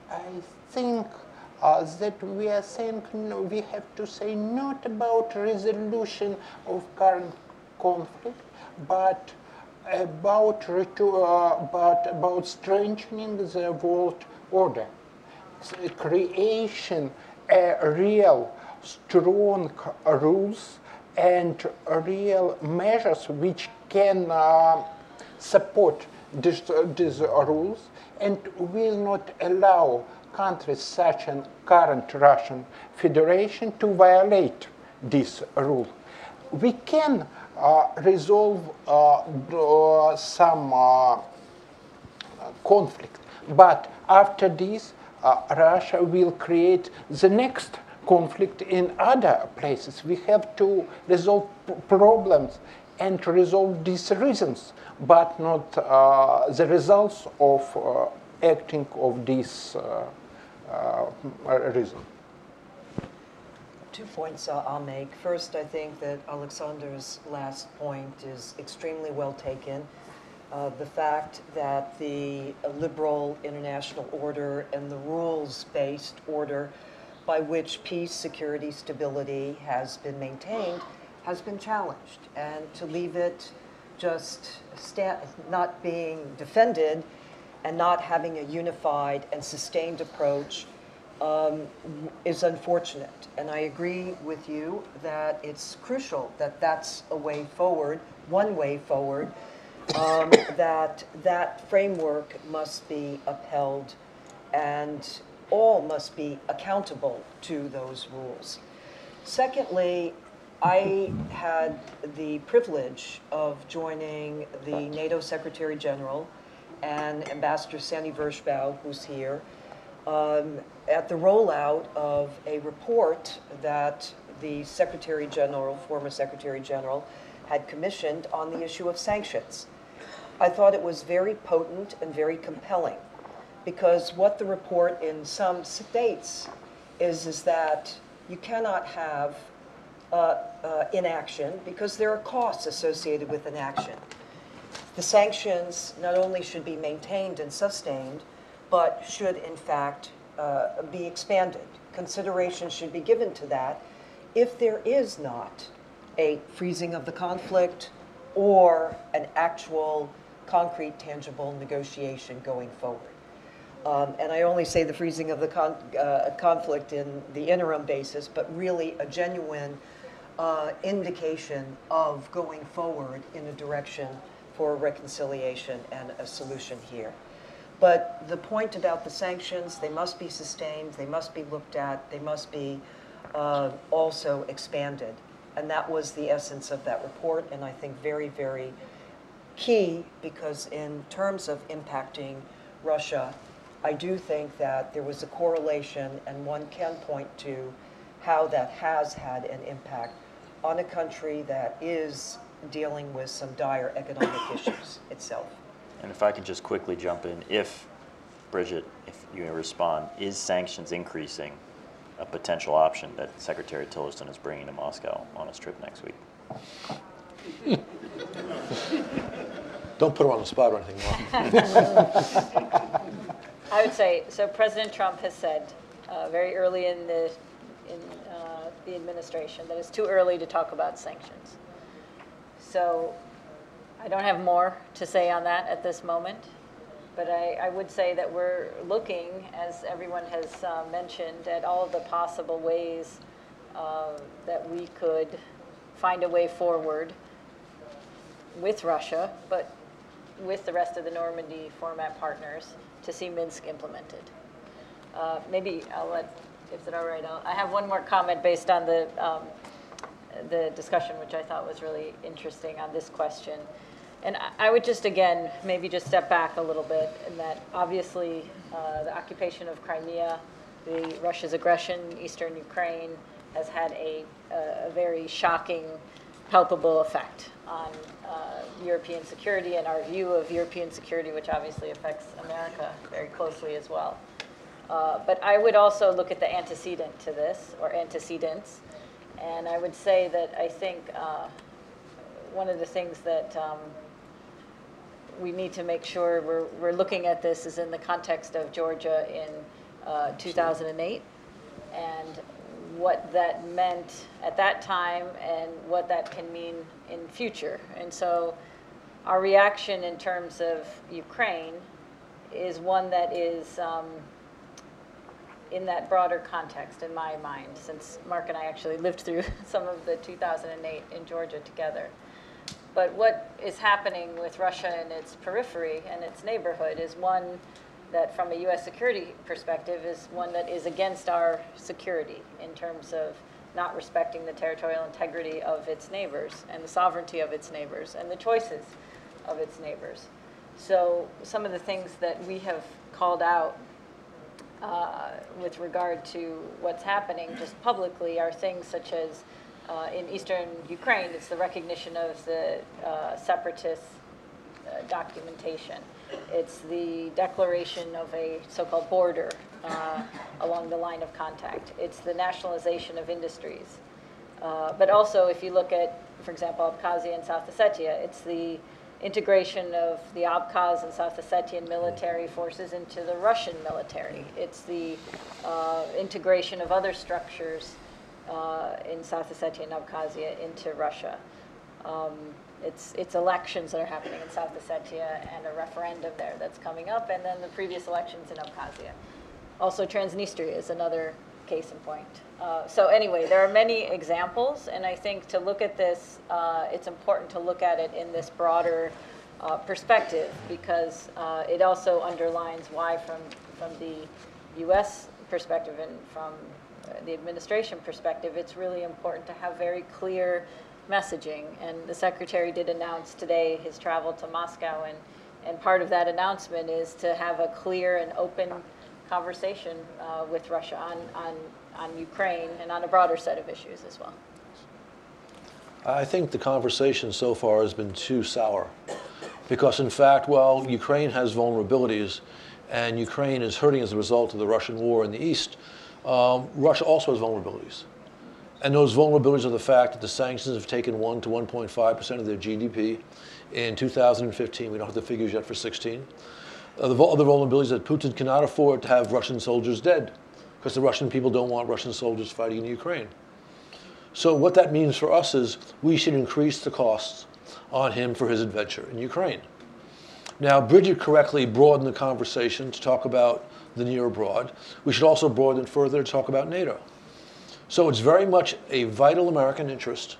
I think uh, that we are saying no, we have to say not about resolution of current conflict, but about uh, but about strengthening the world order, creation a real strong rules and real measures which can uh, support these, rules and will not allow countries such as current Russian Federation to violate this rule. We can resolve uh, some uh, conflict. But after this, uh, Russia will create the next conflict in other places. We have to resolve problems and resolve these reasons, but not uh, the results of uh, acting of this uh, reason. Two points I'll make. First, I think that Alexander's last point is extremely well taken. Uh, the fact that the liberal international order and the rules based order by which peace, security, stability has been maintained has been challenged. And to leave it just not being defended and not having a unified and sustained approach um, is unfortunate. And I agree with you that it's crucial that that's a way forward, one way forward, um, (coughs) that that framework must be upheld and all must be accountable to those rules. Secondly, I had the privilege of joining the NATO Secretary General and Ambassador Sandy Vershbow, who's here, um, at the rollout of a report that the Secretary General, former Secretary General, had commissioned on the issue of sanctions. I thought it was very potent and very compelling Because what the report in some states is, is that you cannot have uh, uh, inaction because there are costs associated with inaction. The sanctions not only should be maintained and sustained, but should in fact uh, be expanded. Consideration should be given to that if there is not a freezing of the conflict or an actual concrete, tangible negotiation going forward. Um, and I only say the freezing of the con- uh, conflict in the interim basis, but really a genuine uh, indication of going forward in a direction for reconciliation and a solution here. But the point about the sanctions, they must be sustained, they must be looked at, they must be uh, also expanded. And that was the essence of that report, and I think very, very key because in terms of impacting Russia, I do think that there was a correlation, and one can point to how that has had an impact on a country that is dealing with some dire economic issues itself. And if I can just quickly jump in, if, Bridget, if you respond, is sanctions increasing a potential option that Secretary Tillerson is bringing to Moscow on his trip next week? (laughs) Don't put her on the spot or anything, Mark. (laughs) I would say, so President Trump has said uh, very early in the, in uh, the administration that it's too early to talk about sanctions. So I don't have more to say on that at this moment, but I, I would say that we're looking, as everyone has uh, mentioned, at all the possible ways uh, that we could find a way forward with Russia, but with the rest of the Normandy format partners to see Minsk implemented. Uh, maybe I'll let, if it's all right, I'll, I have one more comment based on the, um, the discussion, which I thought was really interesting on this question. And I- would just, again, maybe just step back a little bit in that obviously uh, the occupation of Crimea, the Russia's aggression, in eastern Ukraine, has had a, a very shocking, palpable effect on uh, European security and our view of European security, which obviously affects America very closely as well. Uh, But I would also look at the antecedent to this, or antecedents, and I would say that I think uh, one of the things that um, we need to make sure we're, we're looking at this is in the context of Georgia in uh, 2008 and what that meant at that time and what that can mean in future. And so our reaction in terms of Ukraine is one that is um, in that broader context in my mind, since Mark and I actually (laughs) lived through (laughs) some of the 2008 in Georgia together. But what is happening with Russia and its periphery and its neighborhood is one that, from a U.S. security perspective, is one that is against our security in terms of not respecting the territorial integrity of its neighbors and the sovereignty of its neighbors and the choices of its neighbors. So, some of the things that we have called out uh, with regard to what's happening just publicly are things such as uh, in eastern Ukraine, it's the recognition of the uh, separatist uh, documentation. It's the declaration of a so-called border uh, along the line of contact. It's the nationalization of industries. Uh, but also, if you look at, for example, Abkhazia and South Ossetia, it's the integration of the Abkhaz and South Ossetian military forces into the Russian military. It's the uh, integration of other structures uh, in South Ossetia and Abkhazia into Russia. Um, it's, it's elections that are happening in South Ossetia and a referendum there that's coming up, and then the previous elections in Abkhazia. Also, Transnistria is another case in point. Uh, so anyway, there are many examples, and I think to look at this, uh, it's important to look at it in this broader uh, perspective because uh, it also underlines why, from from the U.S. perspective and from the administration perspective, it's really important to have very clear messaging. And the secretary did announce today his travel to Moscow, and and part of that announcement is to have a clear and open conversation uh, with Russia on, on, on Ukraine and on a broader set of issues as well. I think the conversation so far has been too sour. Because, in fact, while Ukraine has vulnerabilities, and Ukraine is hurting as a result of the Russian war in the east, um, Russia also has vulnerabilities. And those vulnerabilities are the fact that the sanctions have taken 1 to 1.5% of their GDP in 2015. We don't have the figures yet for 16. Uh, the other vulnerabilities that Putin cannot afford to have Russian soldiers dead because the Russian people don't want Russian soldiers fighting in Ukraine. So what that means for us is we should increase the costs on him for his adventure in Ukraine. Now, Bridget correctly broadened the conversation to talk about the near abroad. We should also broaden it further to talk about NATO. So it's very much a vital American interest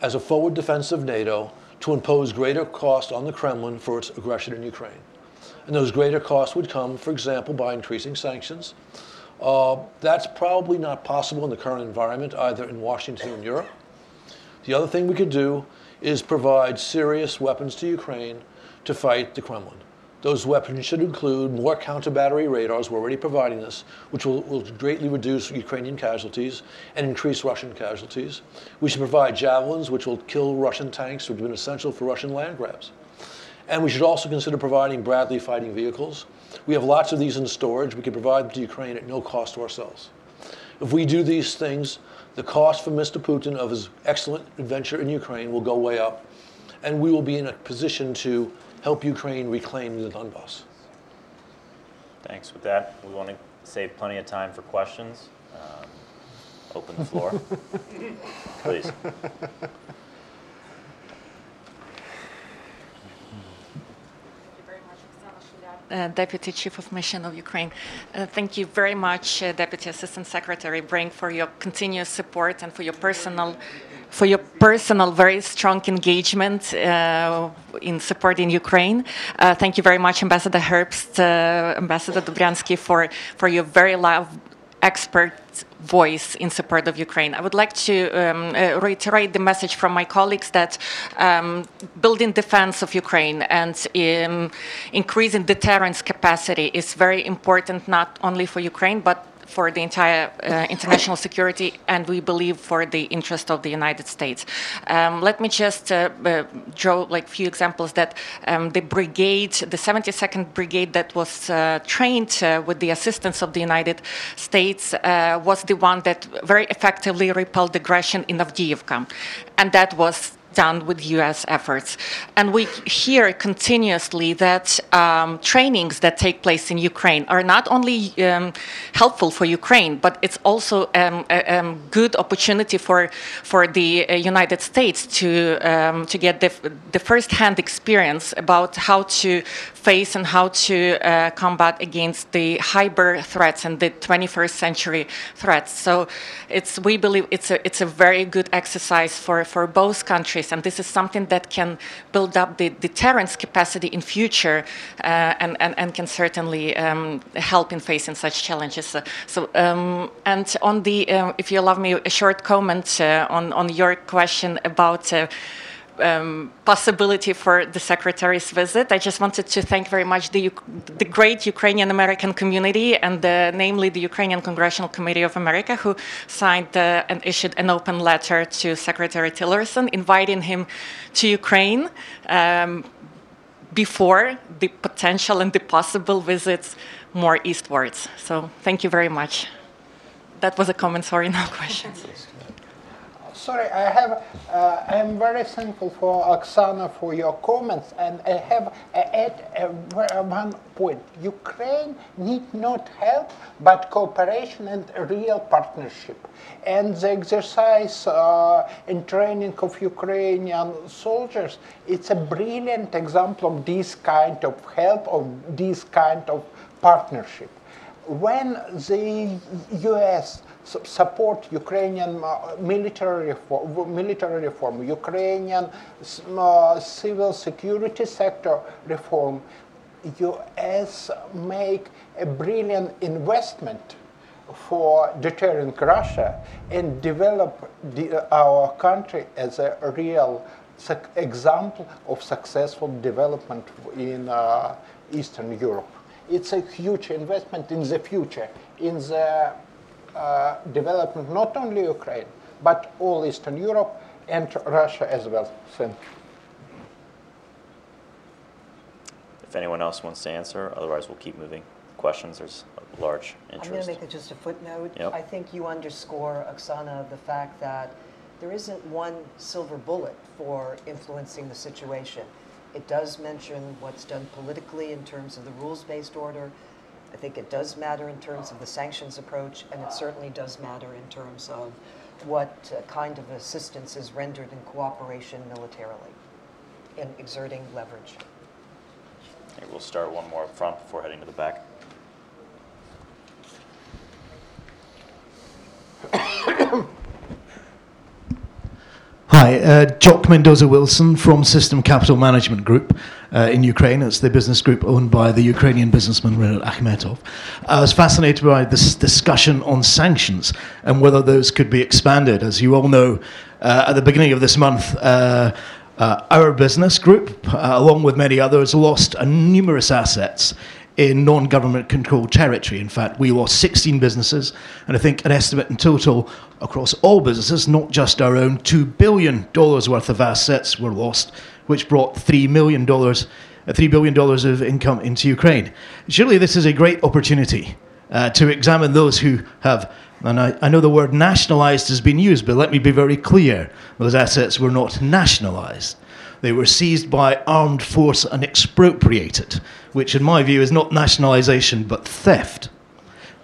as a forward defense of NATO to impose greater cost on the Kremlin for its aggression in Ukraine. And those greater costs would come, for example, by increasing sanctions. Uh, that's probably not possible in the current environment, either in Washington or in Europe. The other thing we could do is provide serious weapons to Ukraine to fight the Kremlin. Those weapons should include more counter battery radars, we're already providing this, which will, will, greatly reduce Ukrainian casualties and increase Russian casualties. We should provide javelins, which will kill Russian tanks, which have been essential for Russian land grabs. And we should also consider providing Bradley fighting vehicles. We have lots of these in storage. We can provide them to Ukraine at no cost to ourselves. If we do these things, the cost for Mr. Putin of his excellent adventure in Ukraine will go way up, and we will be in a position to help Ukraine reclaim the Donbass. Thanks. With that, we want to save plenty of time for questions. Um, open the floor, (laughs) please. Uh, Deputy Chief of Mission of Ukraine. Uh, thank you very much, uh, Deputy Assistant Secretary Brink, for your continuous support and for your personal for your personal, very strong engagement uh, in supporting Ukraine. Uh, thank you very much, Ambassador Herbst, uh, Ambassador Dobriansky, for, for your very loud expert voice in support of Ukraine. I would like to um, uh, reiterate the message from my colleagues that um, building defense of Ukraine and um, increasing deterrence capacity is very important not only for Ukraine but for the entire uh, international security and we believe for the interest of the United States. Um, let me just uh, uh, draw like few examples that um, the brigade, the 72nd Brigade that was uh, trained uh, with the assistance of the United States uh, was the one that very effectively repelled aggression in Avdiivka. And that was done with U.S. efforts. And we hear continuously that um, trainings that take place in Ukraine are not only um, helpful for Ukraine, but it's also um, a, a, good opportunity for for the uh, United States to um, to get the, the first-hand experience about how to face and how to uh, combat against the hybrid threats and the 21st century threats. So it's we believe it's a it's a very good exercise for for both countries and this is something that can build up the deterrence capacity in future, uh, and, and, and can certainly um, help in facing such challenges. So, so um, and on the, uh, if you allow me a short comment uh, on on your question about. Um, possibility for the secretary's visit. I just wanted to thank very much the, the great Ukrainian American community and the, namely the Ukrainian Congressional Committee of America who signed uh, and issued an open letter to Secretary Tillerson inviting him to Ukraine um, before the potential and the possible visits more eastwards. So thank you very much. That was a comment, sorry, no questions sorry, I have, uh, I am very thankful for Oksana for your comments, and I have uh, add uh, one point. Ukraine need not help, but cooperation and real partnership. And the exercise uh, and training of Ukrainian soldiers, it's a brilliant example of this kind of help, of this kind of partnership. When the U.S support Ukrainian uh, military reform, military reform, Ukrainian uh, civil security sector reform, U.S. make a brilliant investment for deterring Russia and develop the, our country as a real example of successful development in uh, Eastern Europe. It's a huge investment in the future, in the uh, Uh, development, not only Ukraine, but all Eastern Europe and Russia as well. Thank you. if anyone else wants to answer. Otherwise, we'll keep moving. Questions? There's a large I'm going to interest. make it just a footnote. Yep. I think you underscore, Oksana, the fact that there isn't one silver bullet for influencing the situation. It does mention what's done politically in terms of the rules-based order. I think it does matter in terms of the sanctions approach, and it certainly does matter in terms of what uh, kind of assistance is rendered in cooperation militarily, in exerting leverage. Okay, we'll start one more up front before heading to the back. (coughs) (coughs) Hi, uh, Jock Mendoza Wilson from System Capital Management Group uh, in Ukraine. It's the business group owned by the Ukrainian businessman Rinat Akhmetov. I was fascinated by this discussion on sanctions and whether those could be expanded. As you all know, uh, at the beginning of this month, uh, uh, our business group, uh, along with many others, lost numerous assets in non government controlled territory. In fact, we lost 16 businesses, and I think an estimate in total across all businesses, not just our own, $2 billion worth of assets were lost, which brought $3 million, uh, $3 billion of income into Ukraine. Surely this is a great opportunity uh, to examine those who have. And I, I know the word nationalized has been used, but let me be very clear those assets were not nationalized. They were seized by armed force and expropriated, which, in my view, is not nationalisation but theft.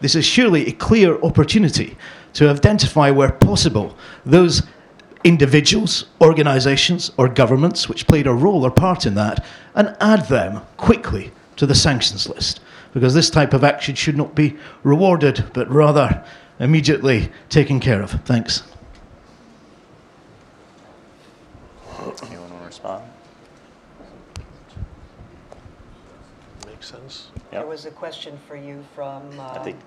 This is surely a clear opportunity to identify where possible those individuals, organisations, or governments which played a role or part in that and add them quickly to the sanctions list. Because this type of action should not be rewarded but rather immediately taken care of. Thanks. Anyone want to respond? Makes sense. There was a question for you from uh, think-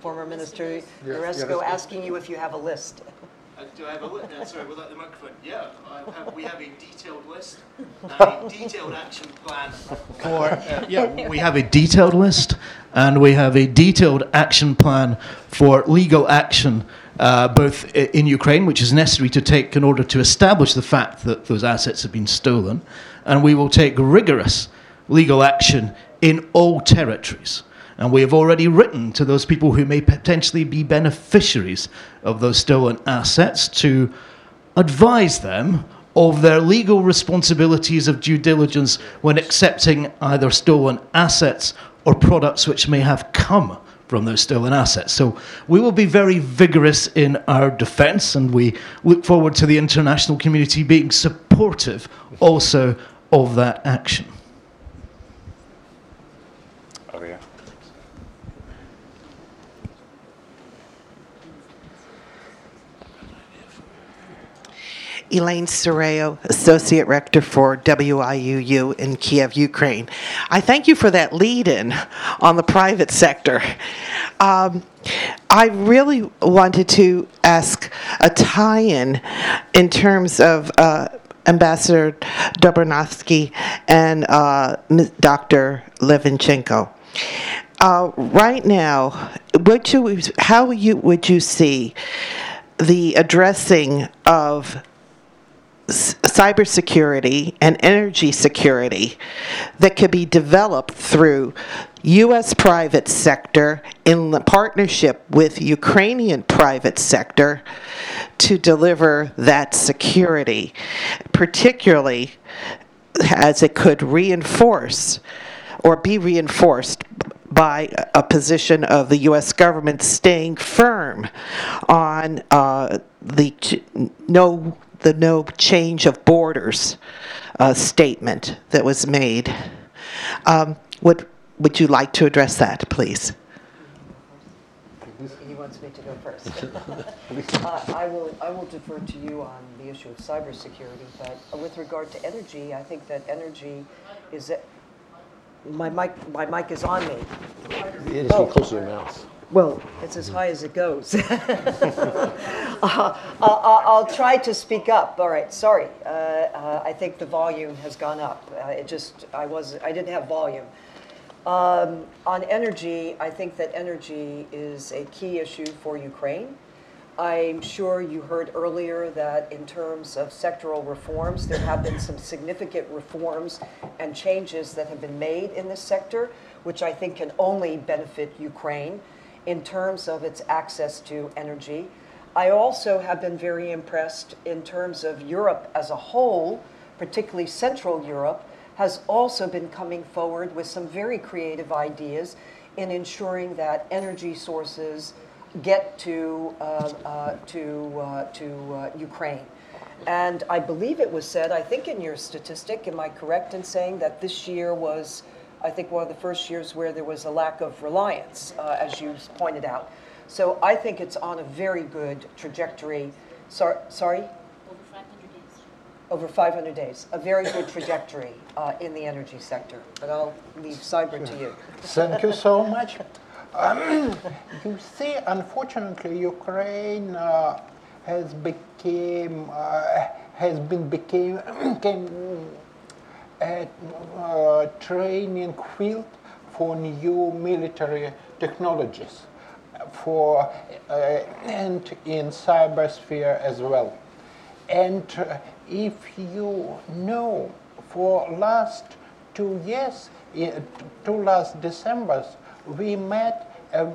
former Minister Jaresko asking you if you have a list. Uh, Do I have a, li- uh, sorry, would like the microphone? Yeah, I have, we have a detailed list, and a detailed action plan. For, uh, yeah, we have a detailed list and we have a detailed action plan for legal action, uh, both i- in Ukraine, which is necessary to take in order to establish the fact that those assets have been stolen, and we will take rigorous legal action in all territories. And we have already written to those people who may potentially be beneficiaries of those stolen assets to advise them of their legal responsibilities of due diligence when accepting either stolen assets or products which may have come from those stolen assets. So we will be very vigorous in our defense and we look forward to the international community being supportive also of that action. Over here. Elaine Soreo, Associate Rector for WIUU in Kiev, Ukraine. I thank you for that lead in on the private sector. Um, I really wanted to ask a tie in in terms of uh, Ambassador Dobriansky and uh, Dr. Levinchenko. Uh, right now, what you, how you, would you see the addressing of cybersecurity and energy security that could be developed through U.S. private sector in partnership with Ukrainian private sector to deliver that security, particularly as it could reinforce or be reinforced by a position of the U.S. government staying firm on uh, the no the no change of borders uh, statement that was made. Um, would would you like to address that, please? He wants me to go first. Uh, I will, I will defer to you on the issue of cybersecurity, but with regard to energy, I think that energy is, a- my mic, my mic is on me. It is just get close to your mouth. Well, it's as high as it goes. (laughs) Uh, I'll, I'll- I'll try to speak up. All right, sorry. Uh, uh, I think the volume has gone up. Uh, It just, I was, I didn't have volume. Um, On energy, I think that energy is a key issue for Ukraine. I'm sure you heard earlier that in terms of sectoral reforms, there have been some significant reforms and changes that have been made in this sector, which I think can only benefit Ukraine in terms of its access to energy. I also have been very impressed in terms of Europe as a whole, particularly Central Europe, has also been coming forward with some very creative ideas in ensuring that energy sources get to, uh, uh, to, uh, to uh, Ukraine. And I believe it was said, I think in your statistic, am I correct in saying that this year was, I think, one of the first years where there was a lack of reliance, uh, as you pointed out. So I think it's on a very good trajectory. Sor- sorry? Over 500 days. Over 500 days. A very good trajectory uh, in the energy sector. But I'll leave cyber to you. Thank you so much. Um, (clears throat) you see, unfortunately, Ukraine uh, has became uh, has been became (clears throat) became a uh, training field for new military technologies, for uh, and in cybersphere as well. And uh, if you know, for last two years, two last Decembers, we met a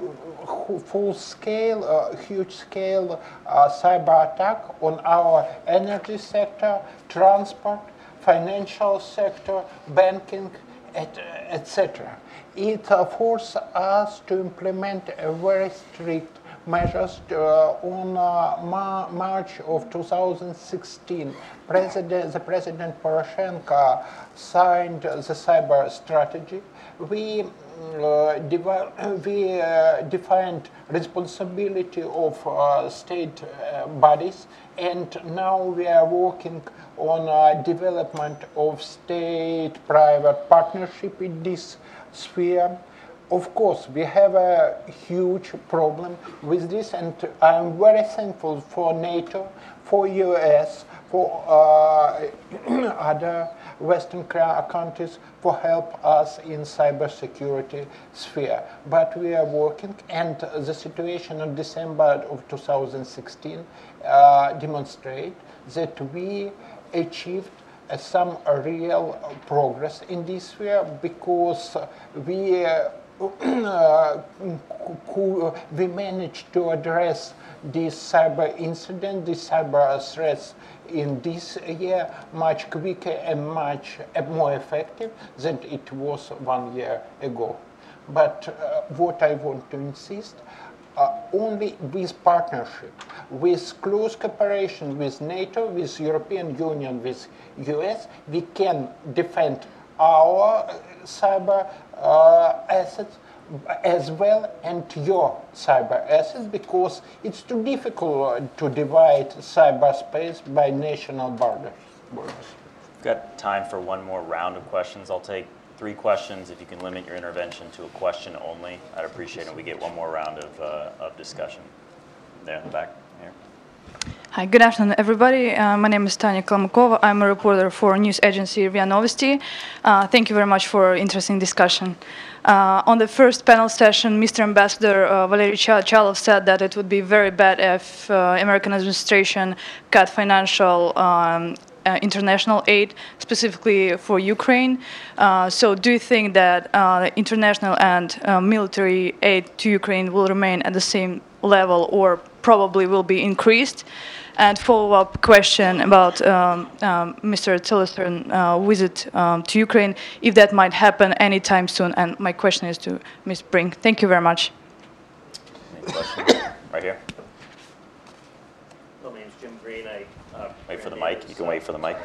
full scale, uh, huge scale uh, cyber attack on our energy sector, transport, financial sector, banking, etc. It forced us to implement a very strict measures uh, on uh, Ma- March of 2016. President, the President Poroshenko signed the cyber strategy. We we uh, (clears throat) defined responsibility of uh, state uh, bodies and now we are working on uh, development of state-private partnership in this sphere. Of course, we have a huge problem with this, and I'm very thankful for NATO, for US, for uh, (clears throat) other Western countries for help us in cybersecurity sphere. But we are working, and the situation in December of 2016 uh, demonstrate that we achieved uh, some real progress in this sphere because we uh, (clears throat) we managed to address this cyber incident, this cyber threats in this year much quicker and much more effective than it was one year ago. But uh, what I want to insist, uh, only with partnership, with close cooperation with NATO, with European Union, with US, we can defend our uh, cyber uh, assets as well and your cyber assets because it's too difficult uh, to divide cyberspace by national borders. We've got time for one more round of questions. I'll take three questions. If you can limit your intervention to a question only, I'd appreciate it. We get one more round of, uh, of discussion. There in the back. Hi, good afternoon, everybody. Uh, my name is Tanya Kalmakova. I'm a reporter for news agency RIA Novosti. Uh, thank you very much for interesting discussion. Uh, on the first panel session, Mr. Ambassador uh, Valery Chaly said that it would be very bad if uh, American administration cut financial um, uh, international aid, specifically for Ukraine. Uh, so, do you think that uh, international and uh, military aid to Ukraine will remain at the same level, or probably will be increased? And follow-up question about um, um, Mr. Tillerson uh, visit um, to Ukraine, if that might happen anytime soon. And my question is to Ms. Brink. Thank you very much. (coughs) Right here. My name's Jim Green. I uh, Wait for the mic. You can wait for the mic.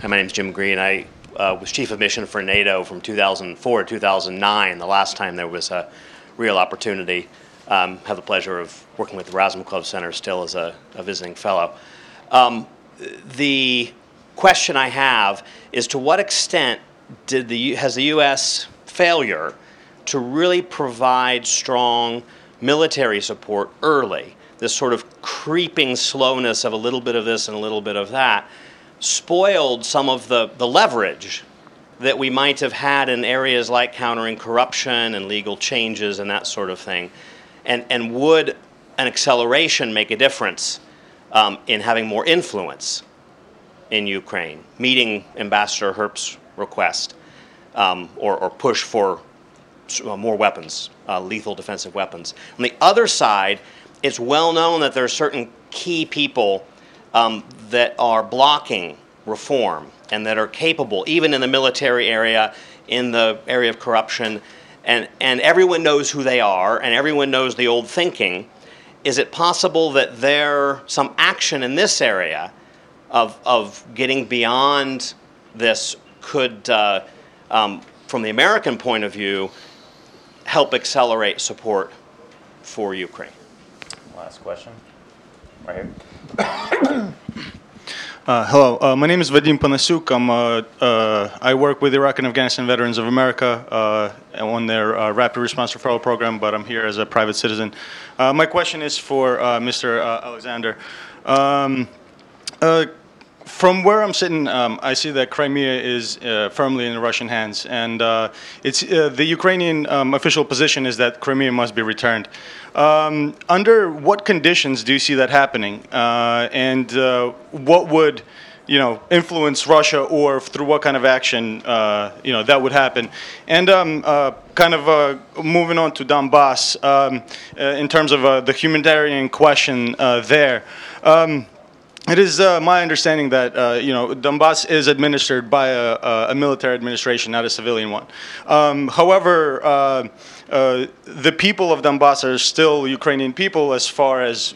Hi, my name's Jim Green. I uh, was chief of mission for NATO from 2004 to 2009, the last time there was a real opportunity. Um, have the pleasure of working with the Erasmus Club Center still as a, a visiting fellow. Um, the question I have is to what extent did the, has the U.S. failure to really provide strong military support early, this sort of creeping slowness of a little bit of this and a little bit of that, spoiled some of the, the leverage that we might have had in areas like countering corruption and legal changes and that sort of thing. And, and would an acceleration make a difference um, in having more influence in Ukraine, meeting Ambassador Herbst's request um, or, or, push for uh, more weapons, uh, lethal defensive weapons. On the other side, it's well known that there are certain key people um, that are blocking reform and that are capable, even in the military area, in the area of corruption, and, and everyone knows who they are, and everyone knows the old thinking. Is it possible that there some action in this area of, of getting beyond this could, uh, um, from the American point of view, help accelerate support for Ukraine? Last question. Right here. Uh, hello, uh, my name is Vadim Panasuk. I'm, uh, uh I work with Iraq and Afghanistan Veterans of America uh, on their uh, Rapid Response Referral Program, but I'm here as a private citizen. my question is for Mr. Alexander. Um, from where I'm sitting, um, I see that Crimea is firmly in Russian hands, and it's the Ukrainian um, official position is that Crimea must be returned. Um, under what conditions do you see that happening, uh, and uh, what would you know influence Russia, or through what kind of action uh, you know that would happen? And um, kind of moving on to Donbass um, in terms of the humanitarian question there. Um, it is uh, my understanding that uh, you know Donbass is administered by a, a, military administration, not a civilian one. Um, however, uh, uh, Uh, the people of Donbass are still Ukrainian people, as far as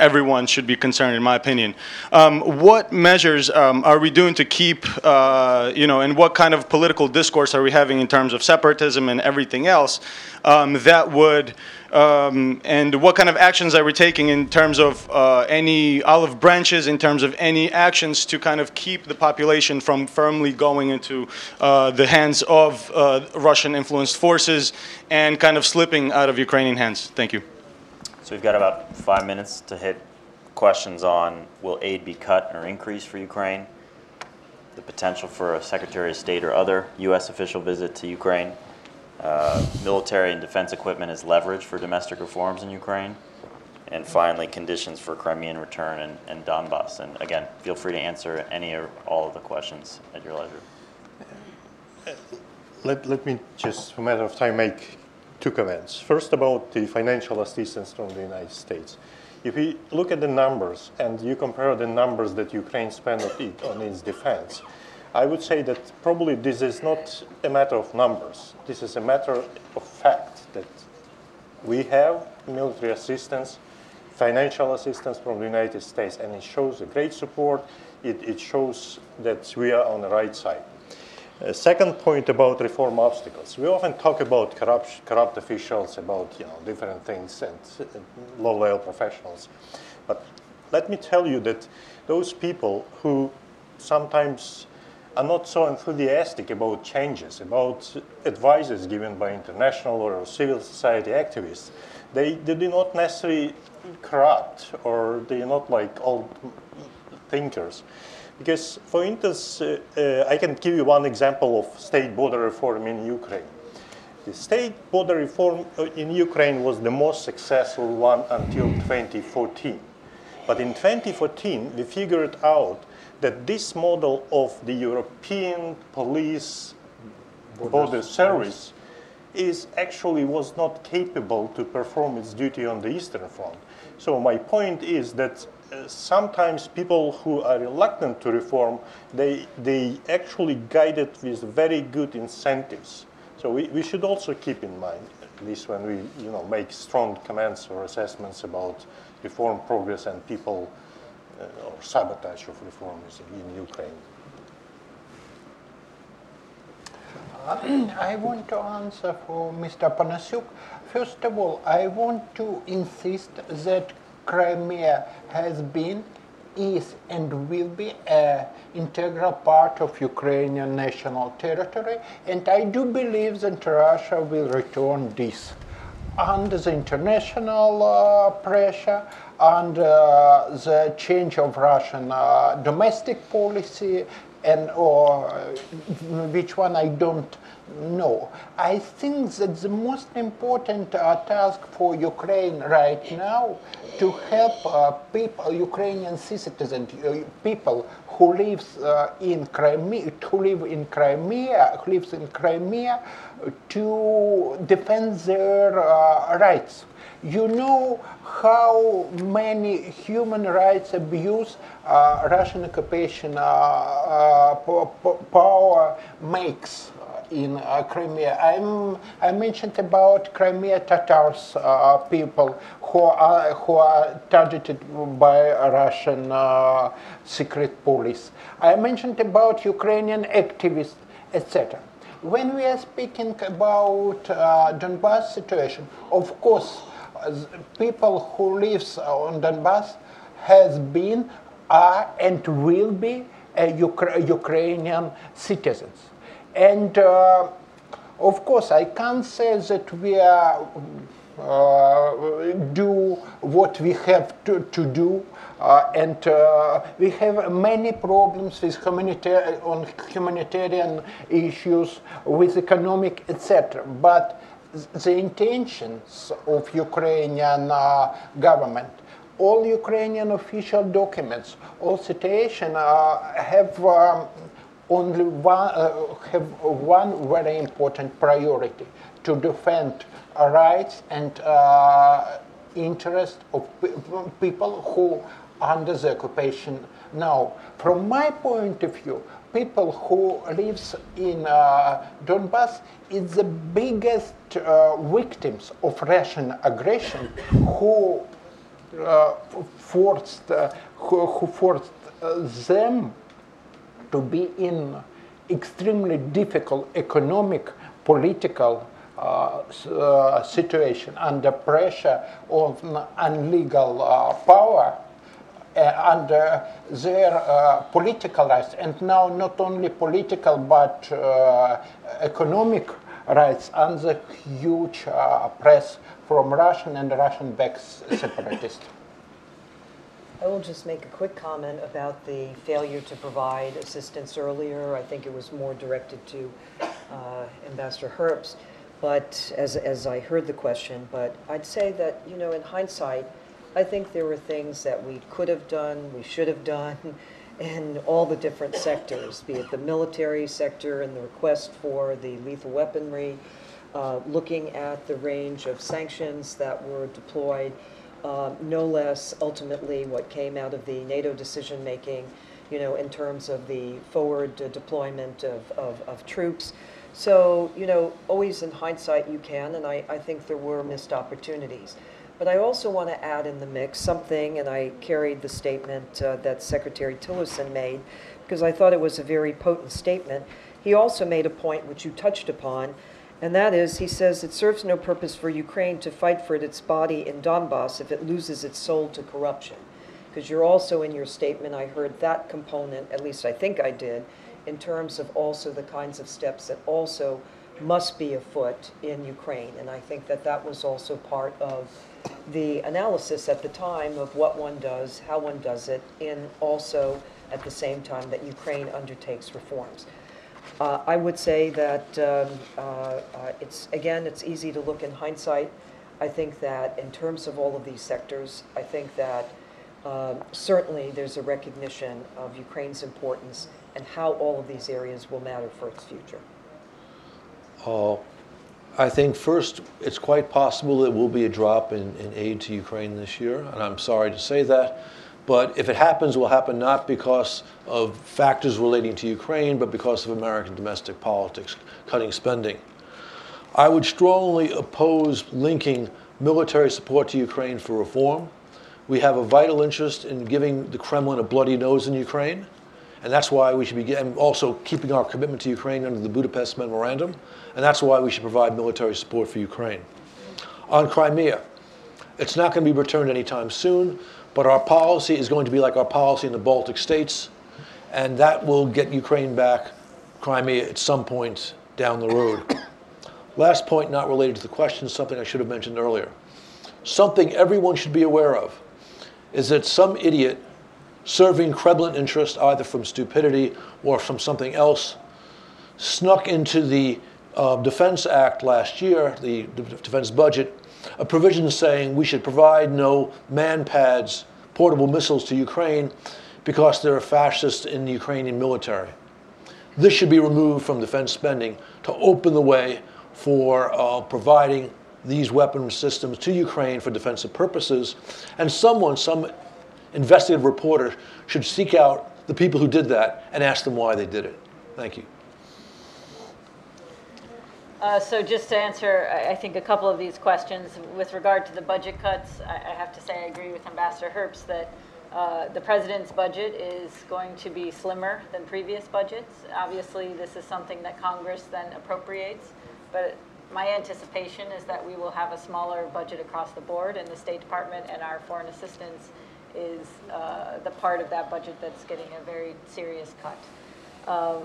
everyone should be concerned, in my opinion. Um, what measures um, are we doing to keep, uh, you know, and what kind of political discourse are we having in terms of separatism and everything else um, that would um, and what kind of actions are we taking in terms of uh, any olive branches, in terms of any actions to kind of keep the population from firmly going into uh, the hands of uh, Russian influenced forces and kind of slipping out of Ukrainian hands? Thank you. So we've got about five minutes to hit questions on will aid be cut or increased for Ukraine, the potential for a Secretary of State or other U.S. official visit to Ukraine uh, military and defense equipment as leverage for domestic reforms in Ukraine. And finally, conditions for Crimean return and, and Donbass. And again, feel free to answer any or all of the questions at your leisure. Let, let me just, for a matter of time, make two comments. First, about the financial assistance from the United States. If we look at the numbers and you compare the numbers that Ukraine spent on, its defense, I would say that probably this is not a matter of numbers. This is a matter of fact that we have military assistance, financial assistance from the United States, and it shows a great support. It, it shows that we are on the right side. Uh, second point about reform obstacles. We often talk about corrupt, corrupt officials, about you know, different things, and uh, low-level professionals. But let me tell you that those people who sometimes are not so enthusiastic about changes, about advices given by international or civil society activists. They, they do not necessarily corrupt or they are not like old thinkers. Because, for instance, uh, uh, I can give you one example of state border reform in Ukraine. The state border reform uh, in Ukraine was the most successful one until 2014. But in 2014, we figured out that this model of the European police border service is actually was not capable to perform its duty on the Eastern Front. So my point is that uh, sometimes people who are reluctant to reform, they, they actually guide it with very good incentives. So we, we should also keep in mind at least when we you know, make strong comments or assessments about reform progress and people uh, or sabotage of reforms in Ukraine. Uh, (clears throat) I want to answer for Mr. Panasuk. First of all, I want to insist that Crimea has been, is, and will be an integral part of Ukrainian national territory, and I do believe that Russia will return this. Under the international uh, pressure and uh, the change of Russian uh, domestic policy and or which one I don't know. I think that the most important uh, task for Ukraine right now to help uh, people, Ukrainian citizens, uh, people who lives uh, in Crimea, who live in Crimea, who lives in Crimea, to defend their uh, rights. You know how many human rights abuse uh, Russian occupation uh, uh, power makes in uh, Crimea. I'm, I mentioned about Crimea Tatars uh, people who are, who are targeted by Russian uh, secret police. I mentioned about Ukrainian activists, etc. When we are speaking about Donbass situation, of course, people who lives on Donbass has been, are, and will be Ukra Ukrainian citizens. And uh, of course, I can't say that we are uh, do what we have to, to do. Uh, and uh, we have many problems with humanitarian, on humanitarian issues, with economic, etc. But the intentions of Ukrainian uh, government, all Ukrainian official documents, all situation uh, have um, only one, uh, have one very important priority to defend rights and uh, interests of people who under the occupation now. From my point of view, people who lives in uh, Donbass is the biggest uh, victims of Russian aggression who uh, forced uh, who, who, forced uh, them to be in extremely difficult economic, political uh, situation under pressure of illegal uh, power under their uh, political rights and now not only political but uh, economic rights under huge press from Russian and Russian-backed separatists. I will just make a quick comment about the failure to provide assistance earlier. I think it was more directed to uh, Ambassador Herbst, but as, as I heard the question, but I'd say that, you know, in hindsight, I think there were things that we could have done, we should have done, (laughs) in all the different sectors, be it the military sector and the request for the lethal weaponry, uh, looking at the range of sanctions that were deployed, uh, no less ultimately what came out of the NATO decision making, you know, in terms of the forward uh, deployment of, of, of, troops. So, you know, always in hindsight you can, and I, I think there were missed opportunities. But I also want to add in the mix something, and I carried the statement uh, that Secretary Tillerson made, because I thought it was a very potent statement. He also made a point which you touched upon, and that is, he says, it serves no purpose for Ukraine to fight for its body in Donbass if it loses its soul to corruption. Because you're also in your statement, I heard that component, at least I think I did, in terms of also the kinds of steps that also must be afoot in Ukraine. And I think that that was also part of the analysis at the time of what one does, how one does it, in also at the same time that Ukraine undertakes reforms. Uh, I would say that um, uh, uh, it's, again, it's easy to look in hindsight. I think that in terms of all of these sectors, I think that um, certainly there's a recognition of Ukraine's importance and how all of these areas will matter for its future. Uh, I think first, it's quite possible there will be a drop in, in aid to Ukraine this year, and I'm sorry to say that. But if it happens, will happen not because of factors relating to Ukraine, but because of American domestic politics, cutting spending. I would strongly oppose linking military support to Ukraine for reform. We have a vital interest in giving the Kremlin a bloody nose in Ukraine, and that's why we should be also keeping our commitment to Ukraine under the Budapest Memorandum, and that's why we should provide military support for Ukraine. On Crimea, it's not going to be returned anytime soon. But our policy is going to be like our policy in the Baltic states, and that will get Ukraine back Crimea at some point down the road. (coughs) Last point, not related to the question, something I should have mentioned earlier. Something everyone should be aware of is that some idiot serving Kremlin interest either from stupidity or from something else, snuck into the uh, Defense Act last year, the d- defense budget, a provision saying we should provide no manpads, portable missiles to Ukraine because there are fascists in the Ukrainian military. This should be removed from defense spending to open the way for uh, providing these weapon systems to Ukraine for defensive purposes. And someone, some investigative reporter, should seek out the people who did that and ask them why they did it. Thank you. Uh, so just to answer, I, think a couple of these questions with regard to the budget cuts, I, I have to say I agree with Ambassador Herbst that uh, the president's budget is going to be slimmer than previous budgets. Obviously, this is something that Congress then appropriates, but my anticipation is that we will have a smaller budget across the board, and the State Department and our foreign assistance is uh, the part of that budget that's getting a very serious cut. Um,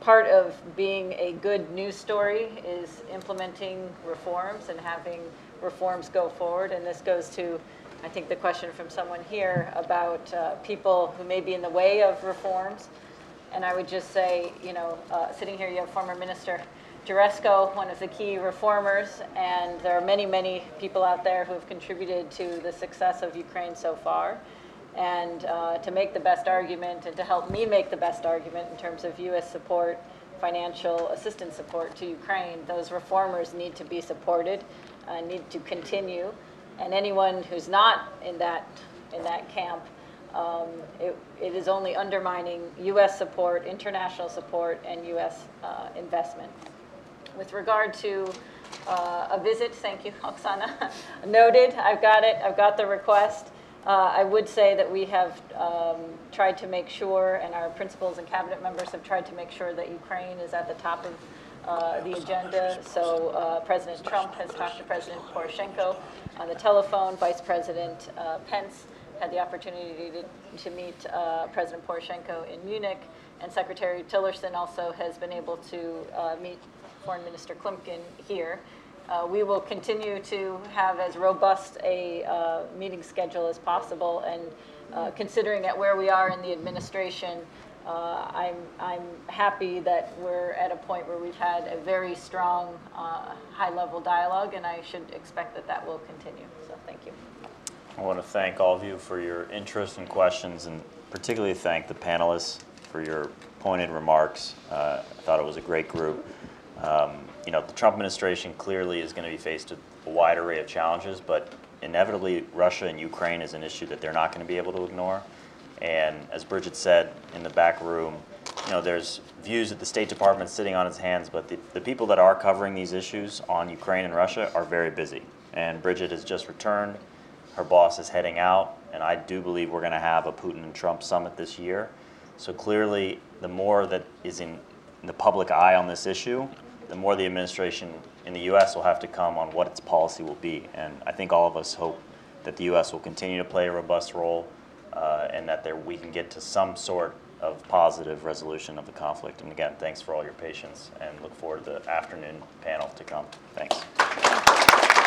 part of being a good news story is implementing reforms and having reforms go forward. And this goes to, I think, the question from someone here about uh, people who may be in the way of reforms. And I would just say, you know, uh, sitting here, you have former Minister Jaresko, one of the key reformers, and there are many, many people out there who have contributed to the success of Ukraine so far and uh, to make the best argument and to help me make the best argument in terms of U.S. support, financial assistance support to Ukraine, those reformers need to be supported, uh, need to continue, and anyone who's not in that in that camp, um, it, it is only undermining U.S. support, international support, and U.S. Uh, investment. With regard to uh, a visit, thank you, (laughs) Oksana. Noted. I've got it. I've got the request. Uh, I would say that we have um, tried to make sure, and our principals and cabinet members have tried to make sure that Ukraine is at the top of uh, the agenda. So uh, President Trump has talked to President Poroshenko on the telephone. Vice President uh, Pence had the opportunity to, to meet uh, President Poroshenko in Munich, and Secretary Tillerson also has been able to uh, meet Foreign Minister Klimkin here. Uh, we will continue to have as robust a uh, meeting schedule as possible, and uh, considering at where we are in the administration, uh, I'm, I'm happy that we're at a point where we've had a very strong, uh, high-level dialogue, and I should expect that that will continue. So thank you. I want to thank all of you for your interest and questions, and particularly thank the panelists for your pointed remarks. Uh, I thought it was a great group. Um, you know, the Trump administration clearly is going to be faced with a wide array of challenges, but inevitably, Russia and Ukraine is an issue that they're not going to be able to ignore. And as Bridget said in the back room, you know, there's views that the State Department sitting on its hands, but the, the people that are covering these issues on Ukraine and Russia are very busy. And Bridget has just returned. Her boss is heading out, and I do believe we're going to have a Putin and Trump summit this year. So clearly, the more that is in the public eye on this issue, the more the administration in the U.S. will have to come on what its policy will be. And I think all of us hope that the U.S. will continue to play a robust role uh, and that there, we can get to some sort of positive resolution of the conflict. And again, thanks for all your patience and look forward to the afternoon panel to come. Thanks.